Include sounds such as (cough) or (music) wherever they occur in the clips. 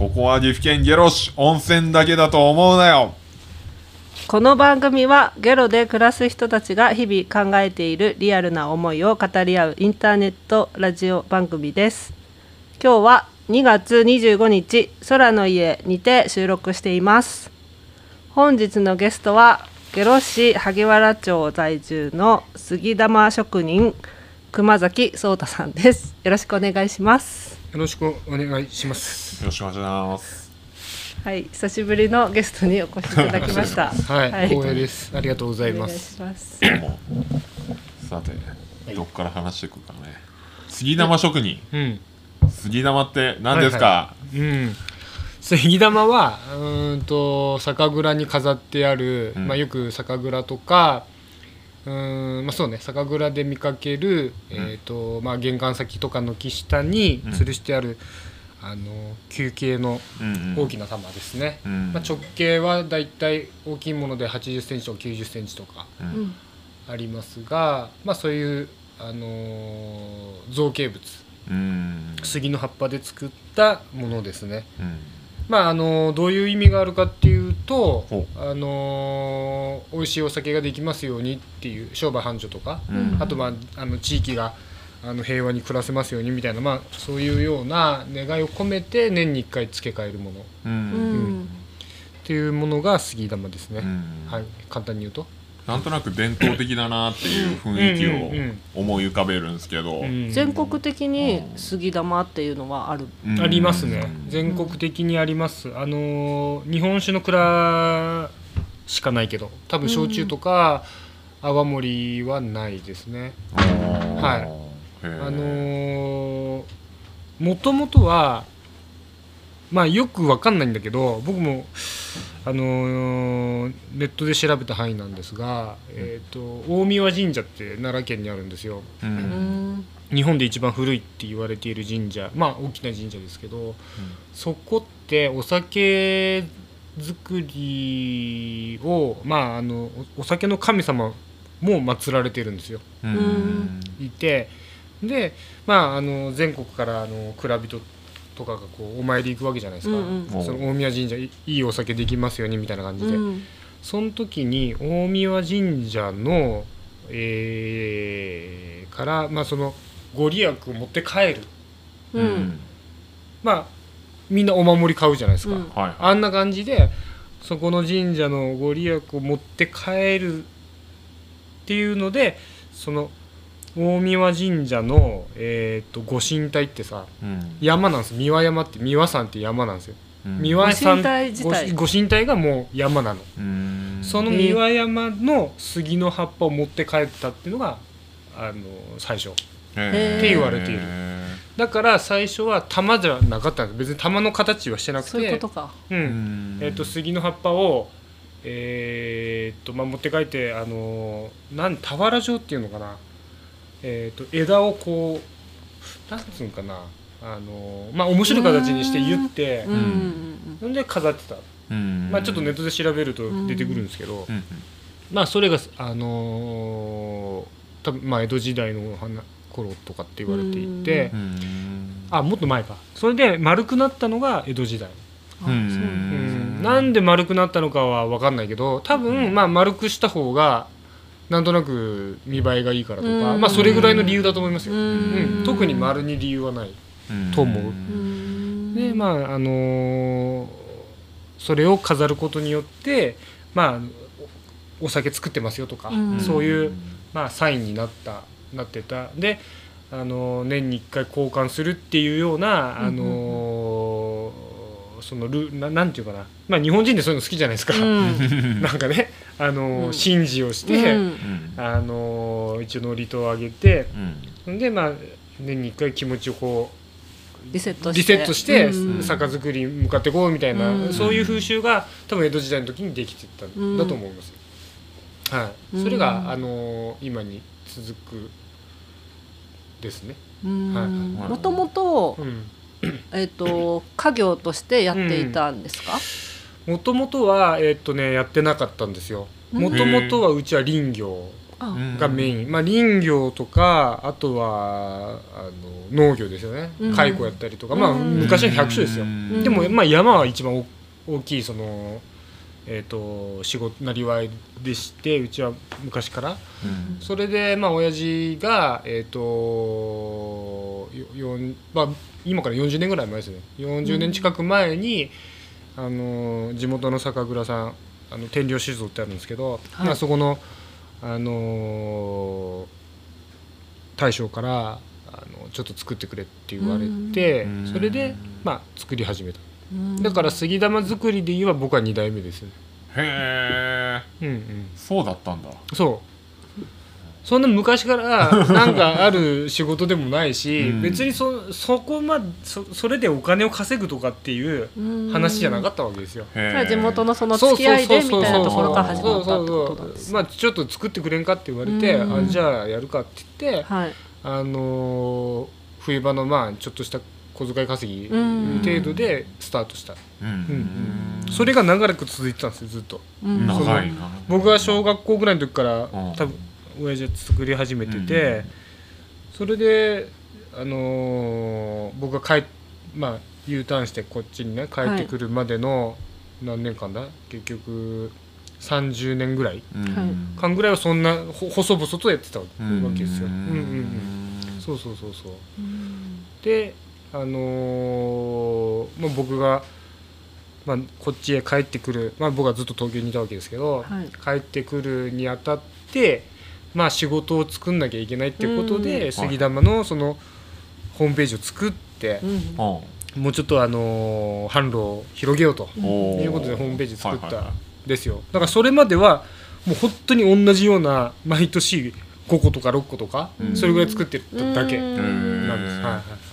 ここは岐阜県下呂市温泉だけだと思うなよ。この番組はゲロで暮らす人たちが日々考えているリアルな思いを語り合うインターネットラジオ番組です。今日は2月25日空の家にて収録しています。本日のゲストは下呂市萩原町在住の杉玉職人熊崎壮太さんです。よろしくお願いします。よろしくお願いします。よろしくお願いしますはい久しぶりのゲストにお越しいただきました (laughs) はい、光栄です。ありがとうございます。しますさてどっから話していくかね杉玉職人うん、杉玉って何ですか、うん。杉玉はうーんと酒蔵に飾ってある、うんまあよく酒蔵とか。うーんまあそうね酒蔵で見かける、うん。えーとまあ、玄関先とか軒下にうん。吊るしてある、あの球形のうんうん。大きな玉ですね、うん。まあ、直径はだいたい大きいもので8 0センチとか9 0センチとかうん。うんありますが、まあ、そういう、あのー造形物。うん。杉の葉っぱで作ったものですね。うんまああのーどういう意味があるかっていうとほ、あのー美味しいお酒ができますようにっていう商売繁盛とか、うん。あと、まあ、あの地域があの平和に暮らせますようにみたいな、まあ、そういうような願いを込めて年に1回付け替えるもの。っううん。んていうものが杉玉ですね。うん。はい、簡単に言うと。なんとなく伝統的だなっていう雰囲気を思い浮かべるんですけど、うん全国的に杉玉っていうのはある。うん。ありますね。全国的にあります。あのー日本酒の蔵しかないけど多分焼酎とか泡盛はないですね。はい。いあのもともとはまあよくわかんないんだけど僕もあのーネットで調べた範囲なんですが、えー、と大神神社って奈良県にあるんですよ。ううん。ん。日本で一番古いって言われている神社。まあ大きな神社ですけど、そこってお酒作りをまああのおお酒の神様も祀られてるんですよ。うんうん。いてでまああの全国からあの蔵人とかがこうお参り行くわけじゃないですか、うんうん。その大宮神社いいいお酒できますようにみたいな感じで、うん。その時に大宮神社の、えーから、まあ、そのご利益を持って帰る。うん。まあみんなお守り買うじゃないですか、うん。はい。あんな感じでそこの神社のご利益を持って帰るっていうのでその大宮神社の、えー、とご神体ってさうん。山なんです三輪山って三輪山って山なんですよ。うん。三輪山ご神体自体。ごご神体がもう山なの。うん。その三輪山の杉の葉っぱを持って帰ったっていうのがあの最初。って言われている。だから最初は玉じゃなかったんです。別に玉の形はしてなくて。そういうことか。ううん。んえー、と杉の葉っぱを、えーっとまあ、持って帰ってあのーなん俵状っていうのかな、えー、と枝をこうなんつうんかな。あのーまあ面白い形にして言ってうん。うん。ほん。で飾ってた、うん。まあ、ちょっとネットで調べると出てくるんですけど、うん。まあそれがあのー多分まあ江戸時代の花頃とかって言われていて、うん。あもっと前か。それで丸くなったのが江戸時代、なんで丸くなったのかは分かんないけど多分まあ丸くした方がなんとなく見栄えがいいからとか、うん。まあそれぐらいの理由だと思いますよ、ううん。ん特に丸に理由はない。と思う。うん。でまああのーそれを飾ることによってまあおお酒作ってますよとか、うん。そういうまあ、サインになったなってた。で、あの年に1回交換するっていうような、あのそのルななんていうかな、まあ、日本人でそういうの好きじゃないですか、うん。(laughs) なんかね、あのうん。神事をして、うん。うん。あの一応祝詞をあげてうん。で、まあ、年に1回気持ちをこうリセットして。リセットしてうん。酒造りに向かっていこうみたいな、うん。そういう風習が多分江戸時代の時にできてたんだと思いますよ。はい、それが、うんあの今に続くですね。うん。はい。はいもともとうん (clears throat) えっと家業としてやっていたんですか？もともとは、えーっとね、やってなかったんですよ。うん。もともとはうちは林業がメイン、まあ、林業とかあとはあの農業ですよね。うん。蚕やったりとか、まあ、うん。昔は百姓ですよ、うん。でも、まあ、山は一番大大きいその、えー、と仕事なりわいでしてうちは昔から。うん。それでまあ親父がえっ、とよよんまあ今から40年ぐらい前ですね。40年近く前に、あの地元の酒蔵さんあの天領酒造ってあるんですけど、はい。まあそこのあの大将からあのちょっと作ってくれって言われてうん。それでまあ作り始めた。うんだから杉玉作りで言えば僕は2代目ですねへえ。うんうん。そうだったんだ。そう。そんな昔から (laughs) なんかある仕事でもないし、うん。別にそそこまでそそれでお金を稼ぐとかっていう話じゃなかったわけですよ。地元のその付き合いでみたいなところから始まったってことですまあちょっと作ってくれんかって言われて、うん。あじゃあやるかって言って、はい。あのー冬場のまあちょっとした小遣い稼ぎうん。程度でスタートした、うん。うん。それが長らく続いてたんですよずっと。うん。長いな。僕は小学校ぐらいの時からうん。多分親父は作り始めてて、それであのー僕が帰っまあ U ターンしてこっちにね帰ってくるまでの何年間だ？結局30年ぐらい。間ぐらいはそんなほ細々とやってたわうんけですよ。うん。うんうんそうそうそうそう。であのーまあ、僕が、まあ、こっちへ帰ってくる、まあ、僕はずっと東京にいたわけですけど、はい。帰ってくるにあたって、まあ、仕事を作んなきゃいけないってことうんで杉玉のそのホームページを作ってもうちょっとあのー販路を広げようとおいうことでホームページ作ったんですよ。だからそれまではもう本当に同じような毎年5個とか6個とか、うん。それぐらい作ってただけなんです。はいはい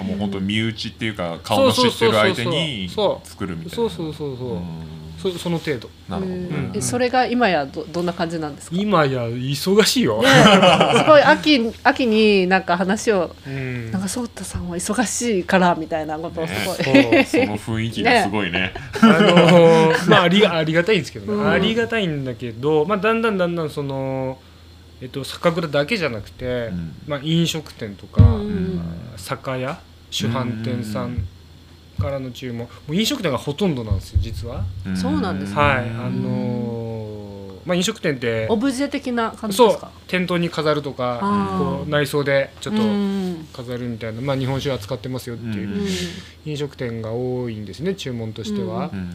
はいあもう本当身内っていうか顔の知ってる相手にそう作るみたいな。そうそうそうそう、ん。そその程度。なるほど。えねーえそれが今やどどんな感じなんですか？ね今や忙しいよ、すごい秋秋になんか話を。うん。なんかそうたさんは忙しいからみたいなことをすごい、そう。その雰囲気がすごいね。あのーまああり (laughs) ありがたいんですけどね、うん。ありがたいんだけど、まあ、だんだんだんだんその、えっと、酒蔵だけじゃなくて、ん。まあ、飲食店とか、うん酒屋主販店さんからの注文。もう飲食店がほとんどなんですよ実は。そうなんですね。はいあのーまあ、飲食店ってオブジェ的な感じですか？店頭に飾るとかこう内装でちょっとうん。飾るみたいな、まあ、日本酒扱ってますよっていううん。飲食店が多いんですね注文としては、うん。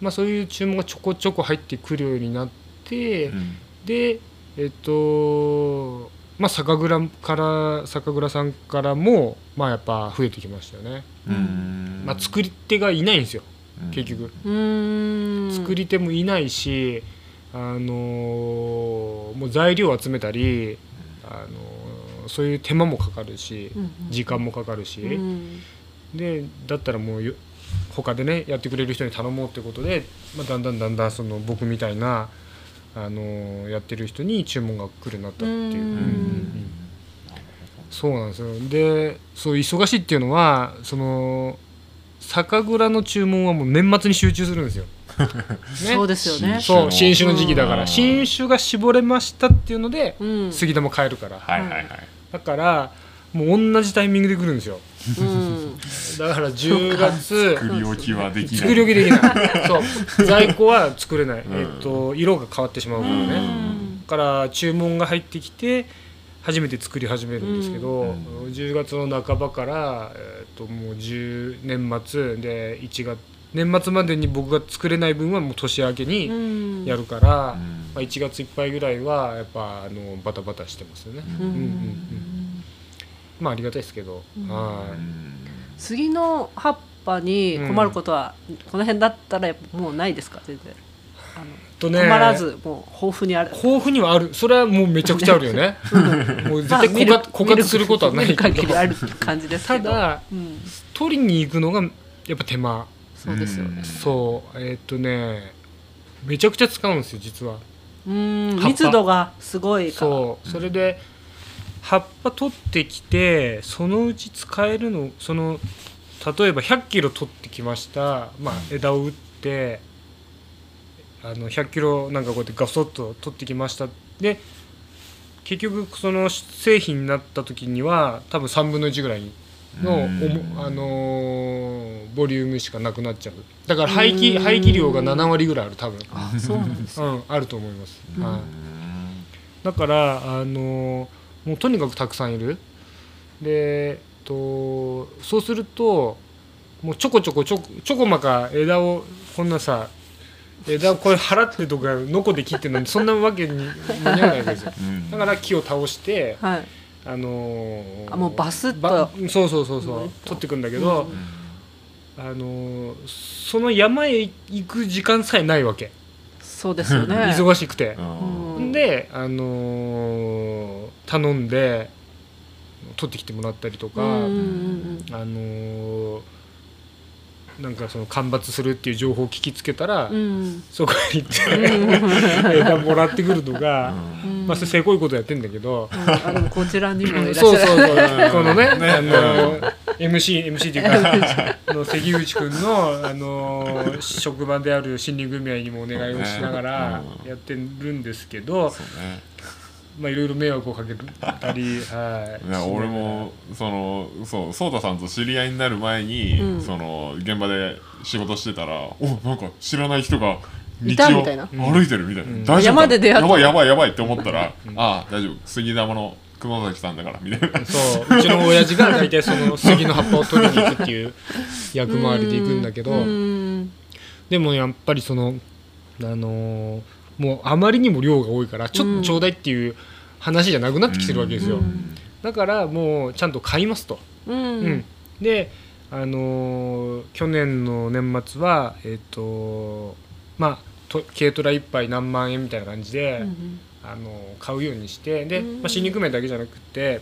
まあ、そういう注文がちょこちょこ入ってくるようになって、うん。でえっとまあ酒蔵から酒蔵さんからもまあやっぱ増えてきましたよね、うん。まあ、作り手がいないんですようん。結局、うん。作り手もいないしあのーもう材料を集めたり、あのーそういう手間もかかるしうん。時間もかかるし、うん。でだったらもうよ他でねやってくれる人に頼もうってことで、まあ、だんだんだんだんその僕みたいな、あのーやってる人に注文が来るようになったっていう。うん。そうなんですよ。でそう忙しいっていうのはその酒蔵の注文はもう年末に集中するんですよ。(laughs) ね。そうですよね。そう新酒の時期だから。うん。新酒が絞れましたっていうのでうん。杉玉買えるから。はいはいはい。だからもう同じタイミングで来るんですよ。うん。だから10月作り置きはできない。作り置きできない。(laughs) そう。在庫は作れない、うん。えっと色が変わってしまうから。ね、うん。だから注文が入ってきて初めて作り始めるんですけど、うん。10月の半ばから、えっともう10年末で1月年末までに僕が作れない分はもう年明けにうん。やるから、うん。まあ、1月いっぱいぐらいはやっぱあのバタバタしてますよね、ううんんうんうんまあありがたいですけど、うん。はい。うん杉の葉っぱに困ることは、この辺だったらやっぱもうないですか？全然。あのとね困らずもう豊富にある。豊富にはある。それはもうめちゃくちゃあるよね。(laughs) もう絶対枯渇枯渇することはない。限りある感じですけど。ただうん、取りに行くのがやっぱ手間。そうですよね。そう。えーっとねめちゃくちゃ使うんですよ実は。うん。密度がすごいから。そう。それで葉っぱ取ってきてそのうち使えるのその例えば100キロ取ってきました、まあ、枝を打ってあの100キロなんかこうやってガソッと取ってきました。で結局その製品になった時には多分3分の1ぐらいのあのーボリュームしかなくなっちゃう。だから廃棄うん廃棄量が7割ぐらいある多分、あそうなんですうん、あると思います、うん。はい、だからあのーもうとにかくたくさんいる。で、と、そうするともうちょこちょこちょこちょこまか枝をこんなさ枝をこれ払ってとかノコで切ってるのにそんなわけに間に合わないわけですよ。うん。だから木を倒してはい。あのーあもうバスッとばそうそうそうそううん取ってくんだけど、うん。あのーその山へ行く時間さえないわけ、そうですよね。(laughs) 忙しくて。う、ん。うんであのー頼んで取ってきてもらったりとか、うんうんうん。あのーなんかその間伐するっていう情報を聞きつけたら、うん。うんそこへ行って (laughs) 枝もらってくるのが、うん。まあそれせこいことやってんだけど、うん。あでもこちらにもいらっしゃる。そうそうそう。このねねあの MC, MC っていうかあの関口君のあの職場である森林組合にもお願いをしながらうん。やってるんですけど、まあいろいろ迷惑をかけたり、(laughs) はい。いや俺もそのそう颯太さんと知り合いになる前に、うん。その現場で仕事してたらおなんか知らない人が道いたをみたいな。歩いてるみたいな、うん。大丈夫か？山で出会った。やばいやばいやばいって思ったら、うん。ああ大丈夫。杉玉の熊崎さんだからみたいな。そう。うちの親父が大体その杉の葉っぱを取りに行くっていう役回りで行くんだけど、うん。でもやっぱりそのあのーもうあまりにも量が多いからちょっとちょうだいっていう話じゃなくなってきてるわけですよ、うん。だからもうちゃんと買いますと、うん。うん。であのー去年の年末はえっ、とまあと軽トラ1杯何万円みたいな感じで、うんあのー買うようにしてで、うん。まあ、新肉麺だけじゃなくて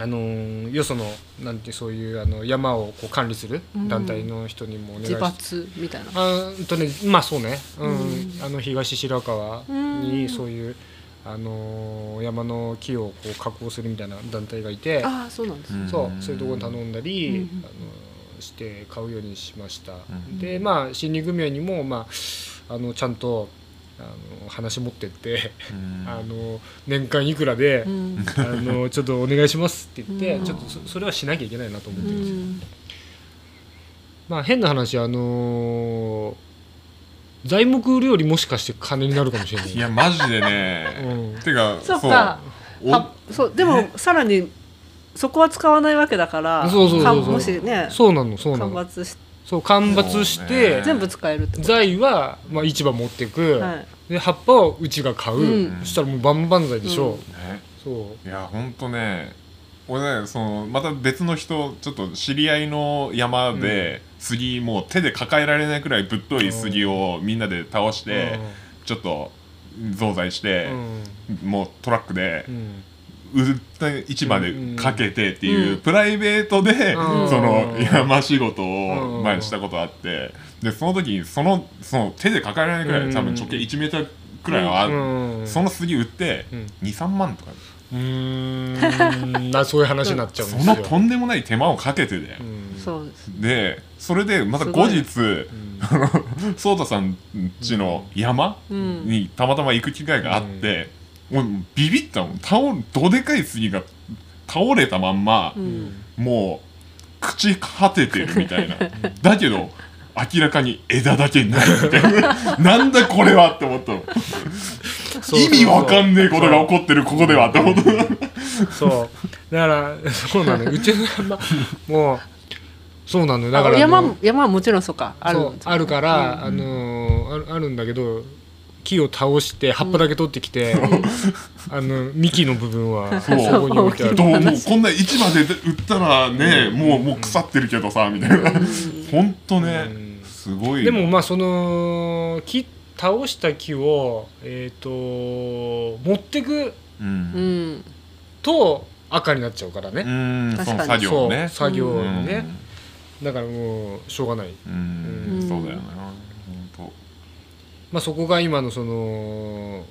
あのーよそのなんてそういうあの山をこう管理する団体の人にもお願い自して、伐みたいな。あーんとねまあそうね、うん。うん。あの東白川うん。にそういう、あのー山の木をこう加工するみたいな団体がいて、ああそうなんですね。そうそういうところに頼んだり、うん。あのーして買うようにしました、ん。でまあ森林組合にも、まあ、あのちゃんとあの話持ってって、うん。あの年間いくらで、うん。あのちょっとお願いしますって言って、うん。ちょっとそそれはしなきゃいけないなと思っうてるんですよ。ん。まあ変な話あのー材木売るよりもしかして金になるかもしれない。いやマジでね、うん。てかそっか。そう。でもさらにそこは使わないわけだからそうそうそうそう。かもしねそうなのそうな間の伐しそう間伐してね。全部使える材は、まあ、市場持ってく、はい。で葉っぱはうちが買う、うん。そしたらもう万々歳でしょ、うん。ねそう。いやほんとね俺ねそのまた別の人ちょっと知り合いの山で、杉もう手で抱えられないくらいぶっとい杉をみんなで倒して、ちょっと増材しうて、ん。もうトラックで市場でかけてっていう、プライベートで、その山仕事を前にしたことあってでその時にそのその手で抱えられないくらい、うん多分直径1メートルくらいはある、うんその杉売ってうん23万とかうんなそういう話になっちゃうんですよのとんでもない手間をかけて、ででそれでまた後日颯太さんちの山にたまたま行く機会があって、もうビビったもん。倒どでかい杉が倒れたまんま、うん。もう朽ち果ててるみたいな。だけど明らかに枝だけないみたいな。(laughs) なんだこれはって思ったの。そう意味わかんねえことが起こってるここでは。って思ったそう。だからそうなのよ。うちの山もうそうなのよ。だからあ山山はもちろんそうか。あるそうあるから、あのーあるあるんだけど木を倒して葉っぱだけ取ってきて、あの幹の部分はそそうこに置いてある。どうもうこんな市場で売ったらね、もうもう腐ってるけどさみたいな。ほんとね、うん。すごいでもまあその木倒した木をえっ、と持ってくと赤になっちゃうからうね、ん。その確かに。作業ね。そう作業うん。ね、だからもうしょうがない、うん、うん。そうだよな。ほんとまあ、そこが今のその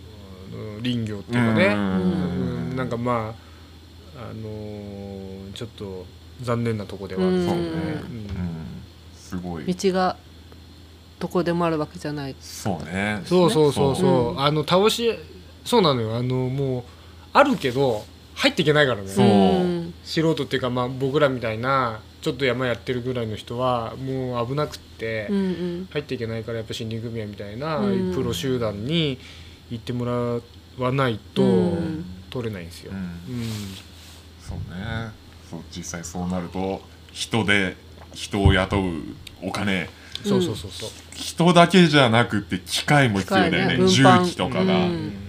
林業っていうかね、うん。うんなんかまああのーちょっと残念なとこではあるうんそうね、うん。うん、すごい。道がどこでもあるわけじゃない。そうね。そうそうそうそう、うん。あの倒しそうなのよ。あのもうあるけど入っていけないからね。素人っていうか、まあ、僕らみたいなちょっと山やってるぐらいの人はもう危なくって入っていけないからやっぱ森林組合みたいなうん。プロ集団に行ってもらわないとうん。取れないんですよ。そうね。そう実際そうなると人で人を雇うお金。そうそうそうそう。人だけじゃなくて機械も必要だよね。重機械ね。機とかが。うん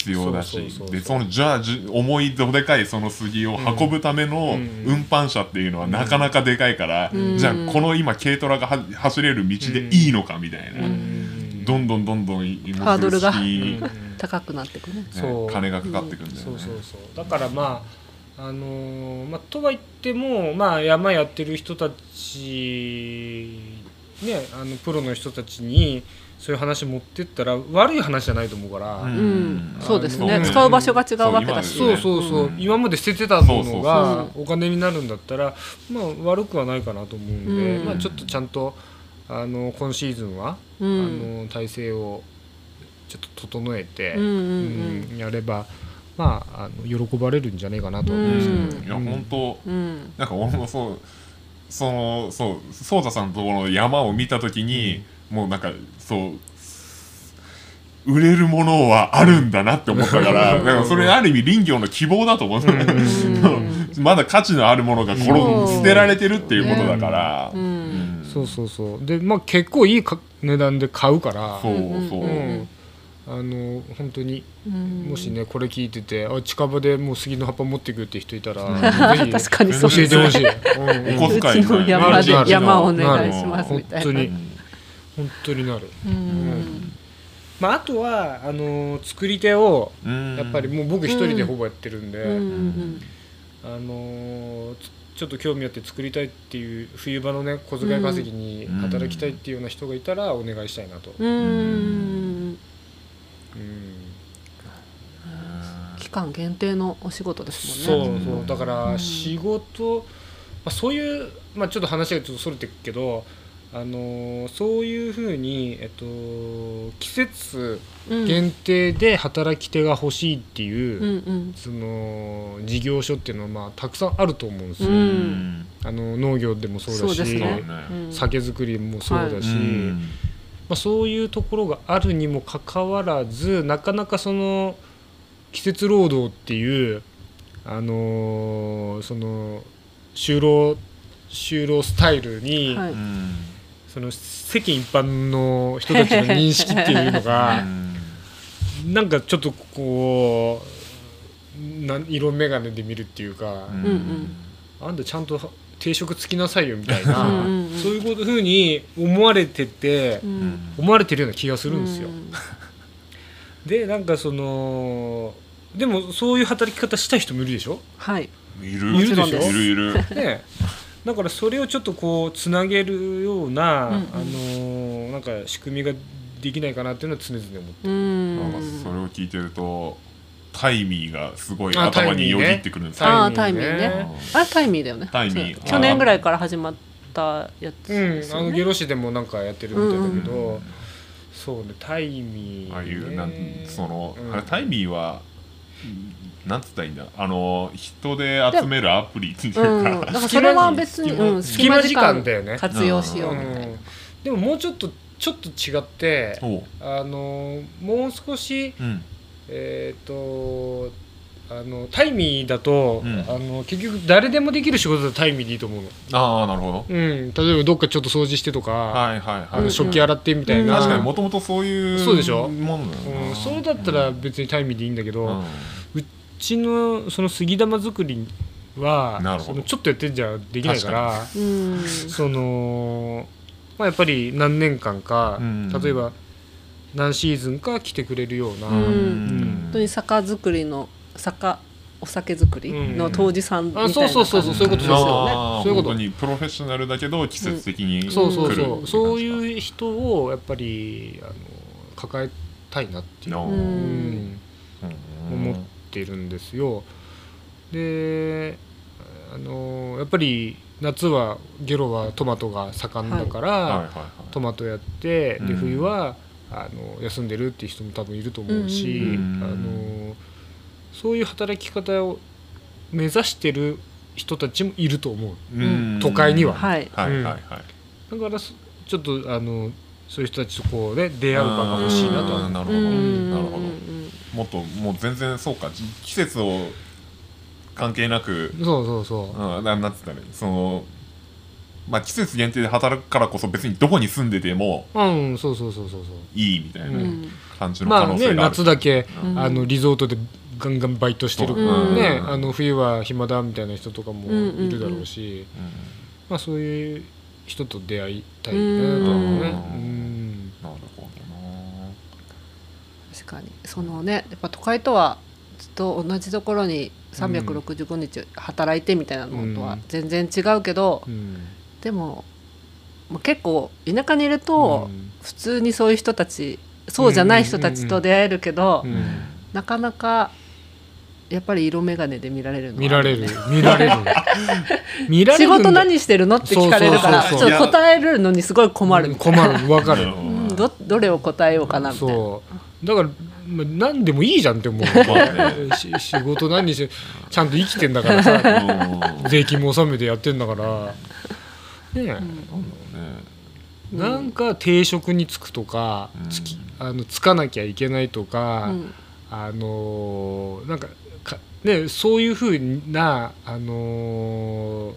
必要だし、でそのじゃあじ重いどでかいその杉を運ぶためのうん。運搬車っていうのはなかなかでかいから、うん。じゃあこの今軽トラがは走れる道でいいのかみたいな、うん。どんどんどんどんハードルがね高くなってくね。そう。金がかかってくんだよね、そうそうそう。だからまああのーまあ、とは言っても、まあ、山やってる人たちねあのプロの人たちにそういう話持ってったら悪い話じゃないと思うから、うん。うんそうですね。使う場所が違うわけだし。そうそうそう、う。ん。今まで捨ててたものがそお金になるんだったら、まあ、悪くはないかなと思うんで、うん。まあ、ちょっとちゃんとあの今シーズンは、うん。あの体制をちょっと整えて、うんうんうん。やれば、まあ、あの喜ばれるんじゃないかなと思うんですようん。いや本当なんか俺もそうそのそうソータさんのところの山を見た時に、もうなんかそう売れるものはあるんだなって思ったから、うん。だからそれある意味林業の希望だと思う、まだ価値のあるものが転そう捨てられてるっていうことだから、うん。うん。そうそうそう。で、まあ、結構いいか値段で買うから。そううんそう、うん。あの本当にうん。もしねこれ聞いててあ近場でもう杉の葉っぱ持ってくるって人いたら、ぜひ (laughs) 確かにそう教えてほしい。お小遣いうちの山山お願いしますみたいな。本当に。うん本当になる。うん。まああとはあのー作り手をうん。やっぱりもう僕一人でほぼやってるんで、うん。うん。あのちょっと興味あって作りたいっていう冬場のね小遣い稼ぎに働きたいっていうような人がいたらお願いしたいなと。うん。うん。うん期間限定のお仕事ですもんね。そうそう。だから仕事、まあ、そういう、まあ、ちょっと話がちょっとそれてるけど、あのーそういうふうに、えっと、季節うん。限定で働き手が欲しいっていう、うんうん。その事業所っていうのは、まあ、たくさんあると思うんですよ、ううん。んあの農業でもそうだしね。酒造りもそうだし、うん。まあ、そういうところがあるにもかかわらずなかなかその季節労働っていう、あのーその就労就労スタイルに、はい。うんその世間一般の人たちの認識っていうのが (laughs) なんかちょっとこうなん色眼鏡で見るっていうか、うんうん。あんたちゃんと定職つきなさいよみたいなそういうことふうに思われてて、うん。思われてるような気がするんですよ。うん。(laughs) でなんかそのでもそういう働き方したい人もいるでしょ、はい。いるいるでしょ？いるいる。ね、だからそれをちょっとこうつなげるような、うんうん。あのーなんか仕組みができないかなっていうのは常々思ってうん。なんかそれを聞いてるとタイミーがすごいあ頭によぎってくるんですよ。あータイミーね。うんあれタイミーだよね。タイミー。去年ぐらいから始まったやつですうん、あのゲロ市でもなんかやってるみたいだけど、うん。そうねタイミー、ね、ああいうなんその、うん。あれタイミーはなんつったらいいんだあの人で集めるアプリっていうか、うん、だからそれは別に、うん、隙間時間だよね。活用しようみたいな、うん。でももうちょっとちょっと違ってあのもう少しうん。えっ、とあのタイミーだと、うん。あの結局誰でもできる仕事だとタイミーでいいと思うの、ああなるほど。うん、例えばどっかちょっと掃除してとか、はいはいはい、あの食器洗ってみたいな、うん。確かにもともとそういうそうでしょ？もんだよな。うん、それだったら別にタイミーでいいんだけど、うん。うちのその杉玉作りはそのちょっとやってんじゃできないからうん。その、まあ、やっぱり何年間か、うん。例えば何シーズンか来てくれるような、うん。うん。本当に酒造りの酒お酒造りの杜氏さんみたいなあそうそうそうそうそういうことですよね。そういうこと。にプロフェッショナルだけど季節的にそうそう来るそうそうういう人をやっぱりあの抱えたいなっていう、のうん。うん。思ってるんですよ。であのやっぱり夏はゲロはトマトが盛んだから、トマトやってでうん。冬はあの休んでるっていう人も多分いると思うし、うん。あのそういう働き方を目指してる人たちもいると思う。うん。都会には。だからそちょっとあのそういう人たちとこうね出会う場が欲しいなとなるほど。うん。なるほど。もっともう全然そうか。季節を関係なく。そうそうそう。うん。ななんつったらいい？そのまあ季節限定で働くからこそ別にどこに住んでても。うんそうそうそうそうそう。いいみたいなうん。感じの可まあね能性がある、夏だけ、うん。あのリゾートでガンガンバイトしてる、う。ん。ねあの冬は暇だみたいな人とかもいるだろうし、まあそういう人と出会いたい。なとは思うね。うんうんなるほど確かに。そのねやっぱ都会とはずっと同じところに365日働いてみたいなのとは全然違うけど、うん。でも、まあ、結構田舎にいると、うん。普通にそういう人たちそうじゃない人たちと出会えるけど、うん。なかなかやっぱり色眼鏡で見られるのは見られる。見られる。(laughs) 見られ仕るんだ。事何してるのって聞かれるからそうそうそう。ちょっと答えるのにすごい困る困る。わかる。どどれを答えようかなみたいな。そうだから、まあ、何でもいいじゃんって思う (laughs) 仕事何にしてちゃんと生きてんだから。さ (laughs) うん。税金も納めてやってんだから。ねえ、ね。なんか定職に就くとか、うん。つきあのつかなきゃいけないとか、うん。あのーなんかか、ね、そういうふうな、あの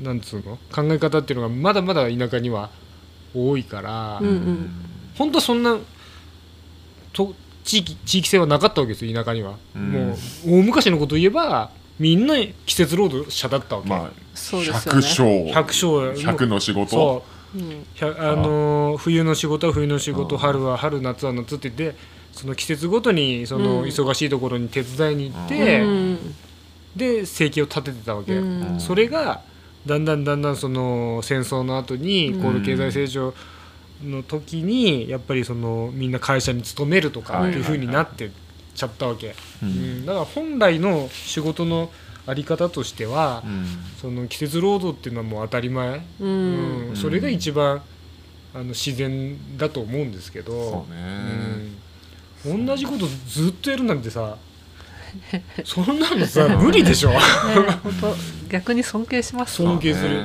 ーなんつうの？考え方っていうのがまだまだ田舎には多いから、うんうん。本当はそんなと地域地域性はなかったわけですよ田舎には、うん。もう大昔のことを言えばみんな季節労働者だったわけ、まあそうですよね。100百姓。勝100の仕事。そう。うん。あのー冬の仕事は冬の仕事うん春は春夏は夏って言ってその季節ごとにそのうん。忙しいところに手伝いに行っうて、ん。で生計を立ててたわけ、うん。それがだんだんだんだんその戦争の後にうん。高度経済成長の時にやっぱりそのみんな会社に勤めるとかっていう風になってちゃったわけ、ううん。んだから本来の仕事のあり方としては、うん。その季節労働っていうのはもう当たり前、ううん。んそれが一番あの自然だと思うんですけど。そうね。うん。同じことずっとやるなんてさそんなのさ無理でしょ。ね本当逆に尊敬します。尊敬する。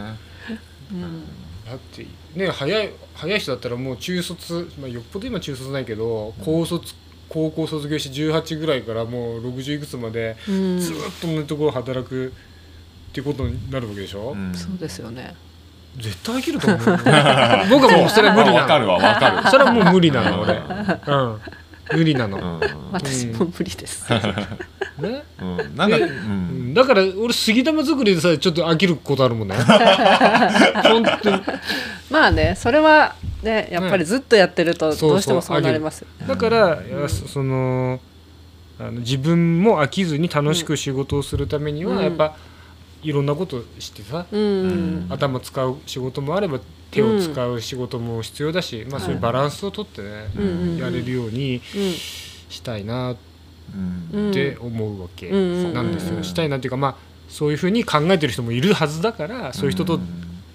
うん。だってね早い早い人だったらもう中卒、まあ、よっぽど今中卒ないけど高卒高校卒業して18ぐらいからもう60いくつまでうん。ずっと同じところ働くってことになるわけでしょ、うん。そうですよね。絶対飽きると思う。(laughs) (laughs) 僕はもうそれは無理なの。わかるわわかる。それはもう無理なの俺、うん、無理なの、うん。私も無理です。ね、うん。なんかううん。んだから俺杉玉作りでさえちょっと飽きることあるもんね。(laughs) 本当に。まあねそれはねやっぱりずっとやってるとどうしてもそうなりますよだから、いやそそのあの自分も飽きずに楽しく仕事をするためには、うん。やっぱいろんなことしてさ、うんうん。頭使う仕事もあれば手を使う仕事も必要だし、まあ、そういうバランスをとってね、やれるようにうんしたいなって思うわけうんなんですよ。うんしたいなっていうかまあそういうふうに考えてる人もいるはずだからそういう人と、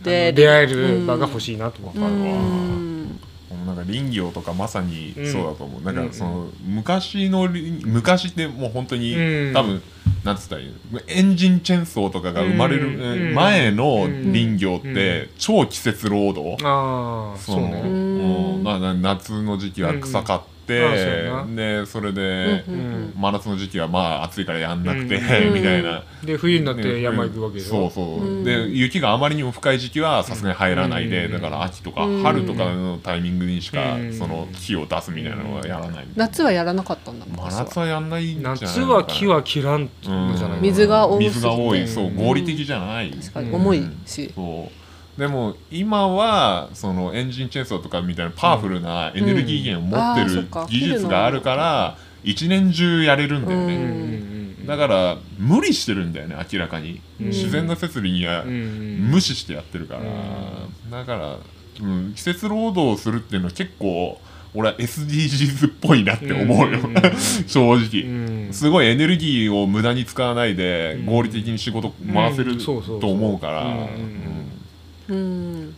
出出会える場が欲しいなと思う。わかるわうん。なん。か林業とかまさにそうだと思う、うん。なん。かその昔の林昔ってもう本当に、うん。多分なんつったらいいの？エンジンチェーンソーとかが生まれる、前のうん林業って、超季節労働、ああそうのね。夏の時期は草買って、うんあそうやな。でそれで、真夏の時期はまあ暑いからやんなくて、うん (laughs) みたいな。で冬になって山行くわけでしょ？そうそう、うん。で雪があまりにも深い時期はさすがに入らないで、うんだから秋とかうん春とかのタイミングにしか、うんその木を出すみたいなのはやらない、夏はやらなかったんだ真夏は。やんないんじゃない夏は木は切らんのじゃない水が多すぎて水が多い。そううん合理的じゃない、確かに重いし。そうでも今はそのエンジンチェーンソーとかみたいなパワフルなエネルギー源を持ってる技術があるから一年中やれるんだよね、だから無理してるんだよね明らかに、うん。自然の設備には無視してやってるから、だから、うん、季節労働するっていうのは結構俺は SDGs っぽいなって思うよ、(laughs) 正直、うん。すごいエネルギーを無駄に使わないでうん。合理的に仕事回せると思うからうん。うんうんうん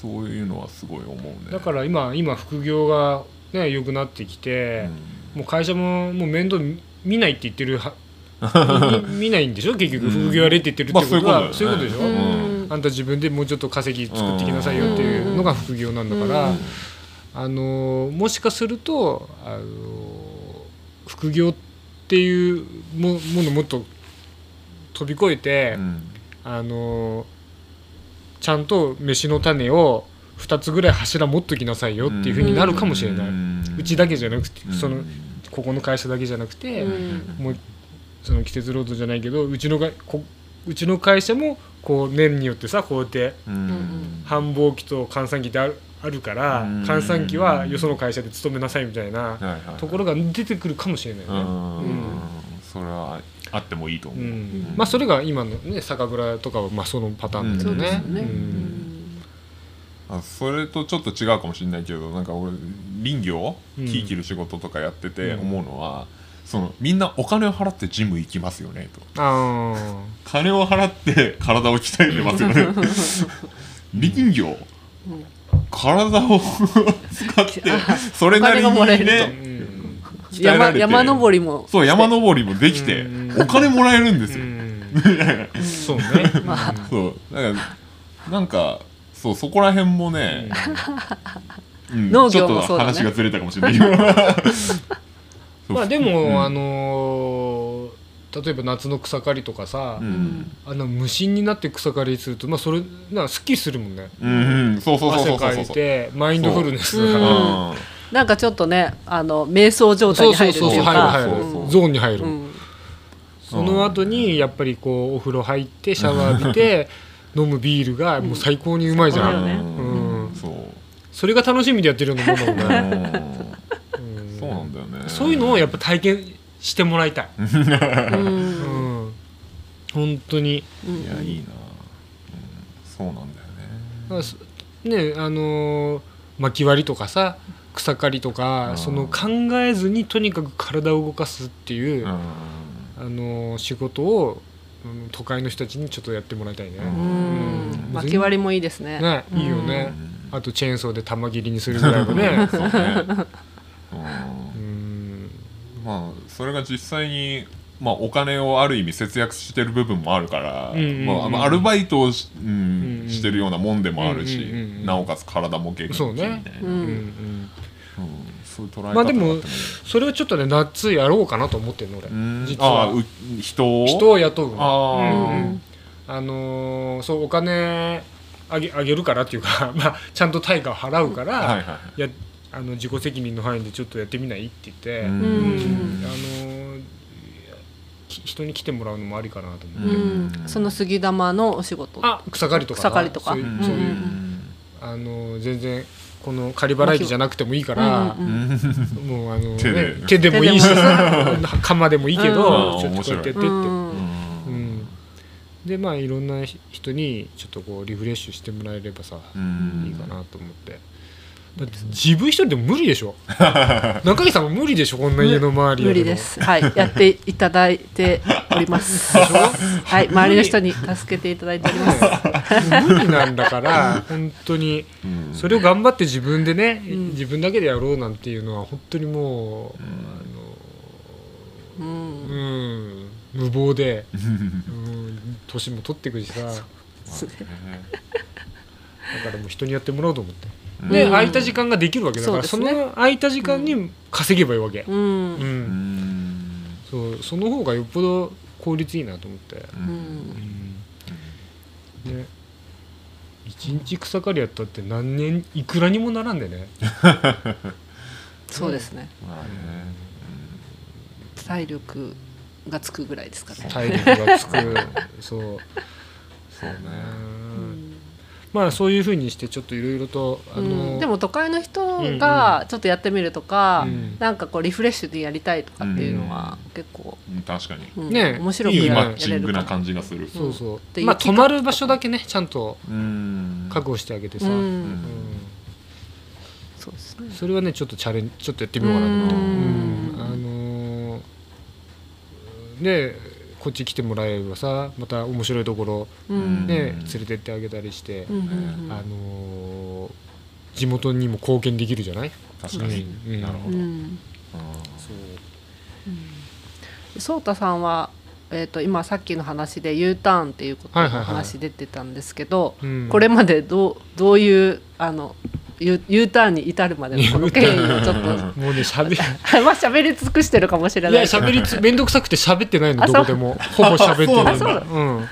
そういうのはすごい思うね。だから今今副業がね良くなってきて、もう会社ももう面倒見ないって言ってるは (laughs) み見ないんでしょ？結局うん。副業やれって言ってるってことは、まあそそうういううことでしょ、うん。あんた自分でもうちょっと稼ぎ作ってきなさいよっていうのが副業なんだから、うん。あのもしかするとあの副業っていうもものもっと飛び越えて、うん。あのちゃんと飯の種を2つぐらい柱持っときなさいよっていうふうになるかもしれない、うちだけじゃなくてそのここの会社だけじゃなくて、うん。もうその季節労働じゃないけどうちのがこうちの会社もこう年によってさこうやってうん。繁忙期と閑散期ってあるあるからうん。閑散期はよその会社で勤めなさいみたいなところが出てくるかもしれないね。うん。うん。それはあってもいいと思う。う、ん。まあそれが今のね酒蔵とかはまあそのパターンですよ。ね、ううん。んあそれとちょっと違うかもしれないけどなんか俺林業うん。木切る仕事とかやっててうん。思うのは、そのみんなお金を払ってジム行きますよねと。あ金を払って体を鍛えてますよね。(laughs) 林業、体を (laughs) 使ってそれなりにねん鍛えられて。山山登りも。そう山登りもできてうん。お金もらえるんですよ、うん。(laughs) そうね。まあ。そう。だからなんかそうそこら辺もね、うん。農ちょっと業もそうだね。話がずれたかもしれない。け (laughs) どまあでも、うん。あのー例えば夏の草刈りとかさ、うん。あの無心になって草刈りするとまあそれなんかすっきりするもんね。うんうん。そうそうそう汗かそうそう。そういてマインドフルネスそう。が、うんなんかちょっとねあの瞑想状態そうに入るっていううそうそ入るかゾーンに入る、うん。その後にやっぱりこうお風呂入ってシャワー浴びて飲むビールがもう最高にうまいじゃん、そうん。そう。それが楽しみでやってるようなもんだもん。うね、そうなんだよね。そういうのをやっぱ体験してもらいたい、(laughs) うん。うん、本当に。いやいいな、うん、そうなんだよね。ねあのー薪割りとかさ草刈りとか、うん。その考えずにとにかく体を動かすっていう、うん。あのー仕事を、うん都会の人たちにちょっとやってもらいたいね。ううん。巻き割りもいいですね。ねいいよね、あとチェーンソーで玉切りにするぐらいのね。(laughs) そうね、ううん。んまあそれが実際に、まあ、お金をある意味節約してる部分もあるから、まあまあ、アルバイトをし,、してるようなもんでもあるし、なおかつ体も元気そうね。みたいそういう捉え方まあでもそれをちょっとね夏やろうかなと思ってんの俺。うん。実は。ああう人を？人を雇うの。あー。うんうん。あのーそうお金あげあげるからっていうか、(laughs) まあ、ちゃんと対価を払うから、はいはいはい。やあの自己責任の範囲でちょっとやってみないって言って、うん。うん。あの人に来てもらうのもありかなと思って、その杉玉のお仕事。あ草刈りとか草刈りとか。そういううんそういう。うん。あの全然この仮払い機じゃなくてもいいから、もうあの、手でね、手でもいいし鎌でもいいけど、うん。ちょっとこうやってやってって、でまあいろんな人にちょっとこうリフレッシュしてもらえればさ、うん。いいかなと思ってだって自分一人でも無理でしょ。(laughs) 中木さんも無理でしょこんな家の周り無理です。はい。やっていただいております。はい。周りの人に助けていただいております。無理なんだから本当に。うん。それを頑張って自分でね、ん。自分だけでやろうなんていうのは本当にもう、うん。あのうん。無謀で、うん、年も取っていくしさ。だからもう人にやってもらおうと思って。で、うん。空いた時間ができるわけだからそ,、の空いた時間に稼げばいいわけ、ううん。んうん。そうその方がよっぽど効率いいなと思って、うん。ね一日草刈りやったって何年いくらにもならんでね。そうですね。まあね。体力がつくぐらいですかね。体力がつく。そう。(laughs) そうね。うんまあそういうふうにしてちょっといろいろとあの、うん。でも都会の人がちょっとやってみるとか、うん。なんかこうリフレッシュでやりたいとかっていうのは結構、うん確かに。うんね。面白くやいいマッチングな。感じがする。そうそう、まあ泊まる場所だけねちゃんとうん。確保してあげてさ、うん。うん。そうですね。それはねちょっとチャレンジちょっとやってみようかなと思って、ううん。んあのーねこっち来てもらえればさまた面白いところうん。ね、うん連れてってあげたりして、うんうんあのー地元にも貢献できるじゃない？確かに。うん。なるほど。うん。う。んうん。そうそうたさんは、えー、と今さっきの話で U ターンっていうことの話出てたんですけど、うん。これまでどうどういうあの U, U ターンに至るまでの (laughs) この経緯をちょっと。もうねしゃべいまあ喋り尽くしてるかもしれない。やしゃべりつめんどくさくて喋ってないのどこでもほぼ喋ってるあそうなんだ。うん。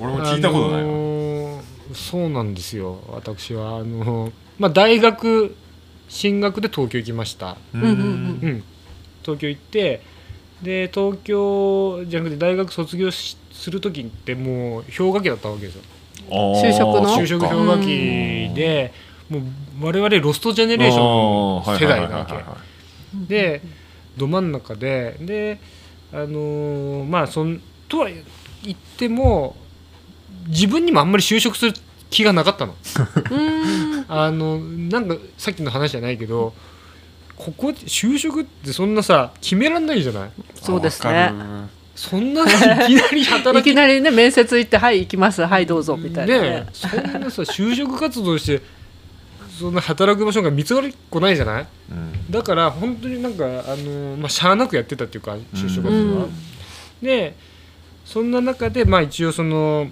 俺も聞いたことないわ、あのーそうなんですよ私はあのー。まあ大学進学で東京行きました。うんうんうん。うん。東京行ってで東京じゃなくて大学卒業しする時ってもう氷河期だったわけですよ。就職の？就職氷河期でもう我々ロストジェネレーション世代なわけ。でど真ん中でであのーまあそんとは言っても自分にもあんまり就職する気がなかったの。(laughs) あのなんかさっきの話じゃないけどここ就職ってそんなさ決めらんないじゃない？そうですわねそんないきなりい働き (laughs) きなりね面接行って「はい行きますはいどうぞ」みたいなね。ねそんなさ就職活動してそんな働く場所が見つかりっこないじゃない？うん。だから本当になんかあの、まあ、しゃあなくやってたっていうか就職活動は。うんでそんな中で、まあ、一応その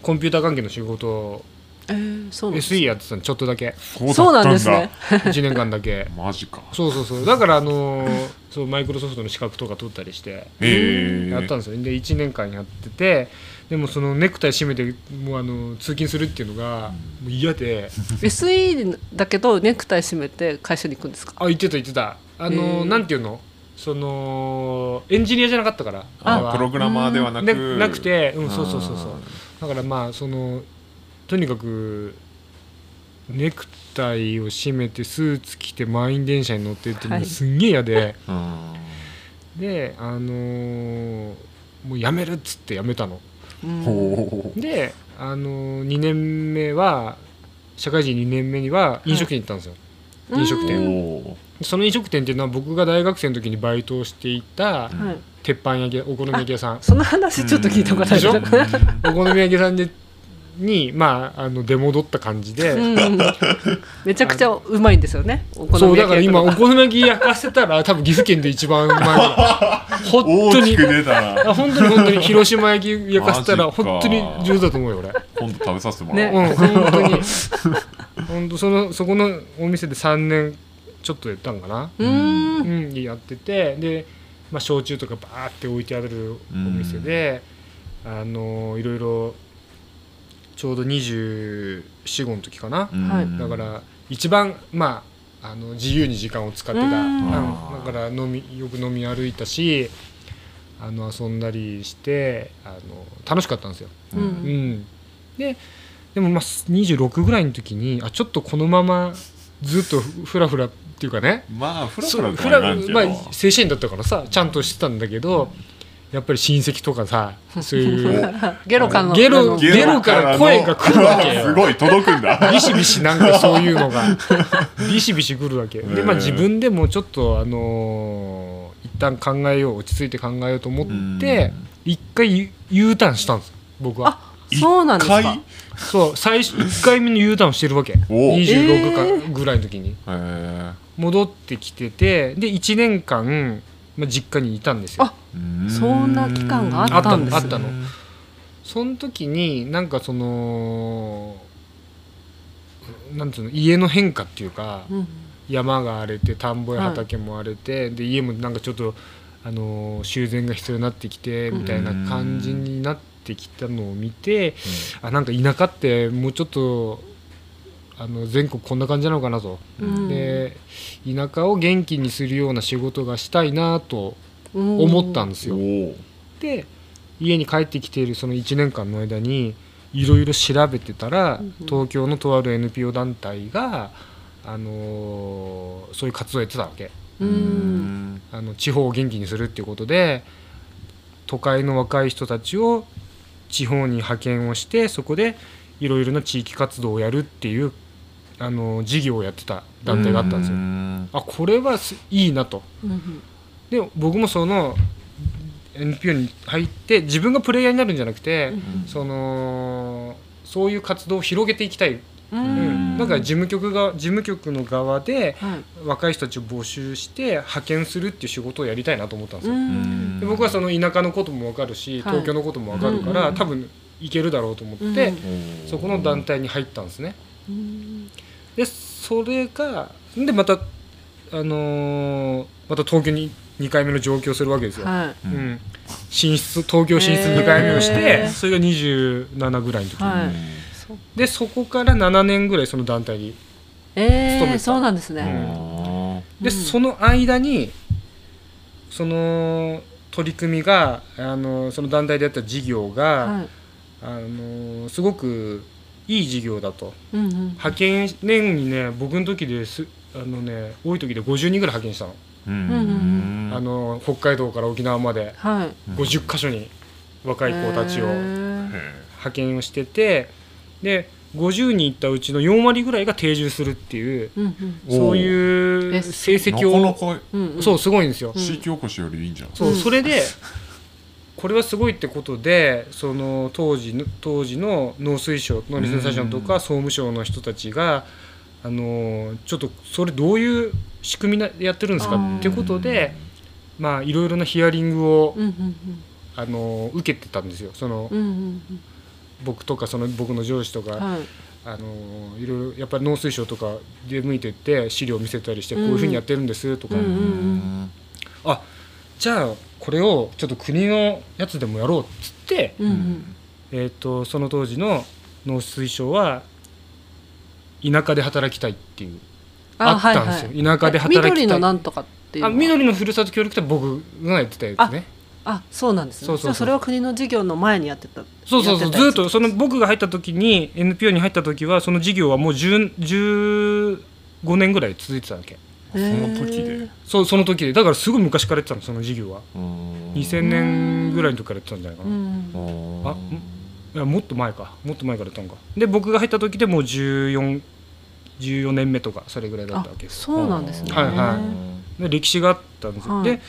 コンピューター関係の仕事をえーそうなんです SE やってたのちょっとだけ。そうなんですね。(laughs) 1年間だけ。(laughs) マジか。そうそうそう。だからあのそうマイクロソフトの資格とか取ったりしてへえやったんですよ。で1年間やっててでもそのネクタイ締めてもうあの通勤するっていうのがもう嫌で。SE だけどネクタイ締めて会社に行くんですか？あ言ってた言ってた。あへのー。なんていうの？そのエンジニアじゃなかったから。あプログラマーではなく、ねなくて、うん、そうそうそうそう。だからまあそのとにかくネクタイを締めてスーツ着て満員電車に乗ってるっていうのはい。がすんげえ嫌で、うん。であのーもう辞めるっつって辞めたので、あのー、2年目は社会人2年目には飲食店に行ったんですよ、飲食店。おその飲食店っていうのは僕が大学生の時にバイトをしていたはい。鉄板焼きお好み焼き屋さん。その話ちょっと聞いたことある。でしょ？(laughs) お好み焼き屋さんでにまああの出戻った感じで、うん。めちゃくちゃうまいんですよね。お好そうみ焼きだから今お好み焼き焼かせたら多分岐阜県で一番うまい。(laughs) 本当に。大きく出たな。あ本当に本当に広島焼き焼かせたら本当に上手だと思うよ俺。今度食べさせてもらおう、ね。うん本当に。(laughs) 本当そのそこのお店で3年ちょっとやったんかな。うーん。うん、やっててで、まあ、焼酎とかバーって置いてあるお店で、あのいろいろちょうど245の時かな、うんはい。だから一番まああの自由に時間を使ってた、だから飲みよく飲み歩いたしあの遊んだりしてあの楽しかったんですよ。ううん。ん、ででもまあ26ぐらいの時にあちょっとこのままずっとふらふらっていうかね。まあフラフラとそうふらは言わんけど。まあ正社員だったからさちゃんとしてたんだけどやっぱり親戚とかさそういう。(laughs) ゲロからの。ゲロゲロから声が来るわけよ。(laughs) すごい届くんだ。ビシビシなんかそういうのが。(laughs) ビシビシ来るわけでまあ自分でもちょっとあのー一旦考えよう落ち着いて考えようと思って一回 U- U ターンしたんです僕は。あそうなんですか？一回？そう最初1回目の U ターンをしてるわけ。お26かぐらいの時に。戻ってきててで1年間、まあ、実家にいたんですよ。あそんな期間があったんですあったの。その時になんかそのなんていうの家の変化っていうかうん。山が荒れて田んぼや畑も荒れて、で家もなんかちょっと、あのー修繕が必要になってきてみたいな感じになってきたのを見て、あなんか田舎ってもうちょっとあの全国こんな感じなのかなと、うん。で田舎を元気にするような仕事がしたいなとうん。思ったんですよ。で家に帰ってきているその1年間の間にいろいろ調べてたら、うん東京のとある NPO 団体が、あのーそういう活動をやってたわけ。うん。あの地方を元気にするっていうことで都会の若い人たちを地方に派遣をしてそこでいろいろな地域活動をやるっていう、あのー事業をやってた団体があったんですよ。あこれはすいいなと。うんで僕もその NPO に入って自分がプレイヤーになるんじゃなくて、そのそういう活動を広げていきたい。ううん。んだから事務局が事務局の側ではい。若い人たちを募集して派遣するっていう仕事をやりたいなと思ったんですうよ。ん。で僕はその田舎のことも分かるしはい。東京のことも分かるから、うん多分行けるだろうと思って、うん。そこの団体に入ったんですね。うんでそれがでまた、あのーまた東京に2回目の上京するわけですよ。はううん。ん、進出東京進出2回目をして、へーそれが27ぐらいの時に、はい。でそこから7年ぐらいその団体にえー、勤めた。そうなんですね、うん。で、うん。その間にその取り組みがあのその団体でやった事業が、はい。あのすごくいい事業だと。うんうん。派遣年にね僕の時ですあのね多い時で50人ぐらい派遣したの,、うん。あの北海道から沖縄まで。はい。50箇所に若い子たちを派遣をしててで50人いったうちの4割ぐらいが定住するっていううんうん。そういうえ成績をなかなかうんうん。そうすごいんですよ。地域おこしよりいいんじゃんそう、うんそれで (laughs) これはすごいってことでその当時の当時の農水省農林水産省とかうん。総務省の人たちがあのちょっとそれどういう仕組みでやってるんですかっていうことでまあいろいろなヒアリングをあの受けてたんですよ。その僕とかその僕の上司とかはい。あのいろいろやっぱり農水省とか出向いてって資料見せたりしてこういうふうにやってるんですとか、うんうん。あじゃあこれをちょっと国のやつでもやろうっつって、うんうん。えー、とその当時の農水省は田舎で働きたいっていうあったんですよ。はいはい田舎で働きたい。緑のなんとかっていうあ緑のふるさと協力隊は僕がやってたやつね。あそうなんですね。そうそうそれは国の事業の前にやってたそうそうそう。ずっとその僕が入った時に NPO に入った時はその事業はもう10 15年ぐらい続いてたわけその時で。そうその時で。だからすごい昔からやってたのその事業は。うん。2000年ぐらいの時からやってたんじゃないかな、うん。あん。いやもっと前か。もっと前からやったのか。で僕が入った時でもう14 14年目とかそれぐらいだあったわけです。そうなんですね。はいはい。で歴史があったんですよ、はい。で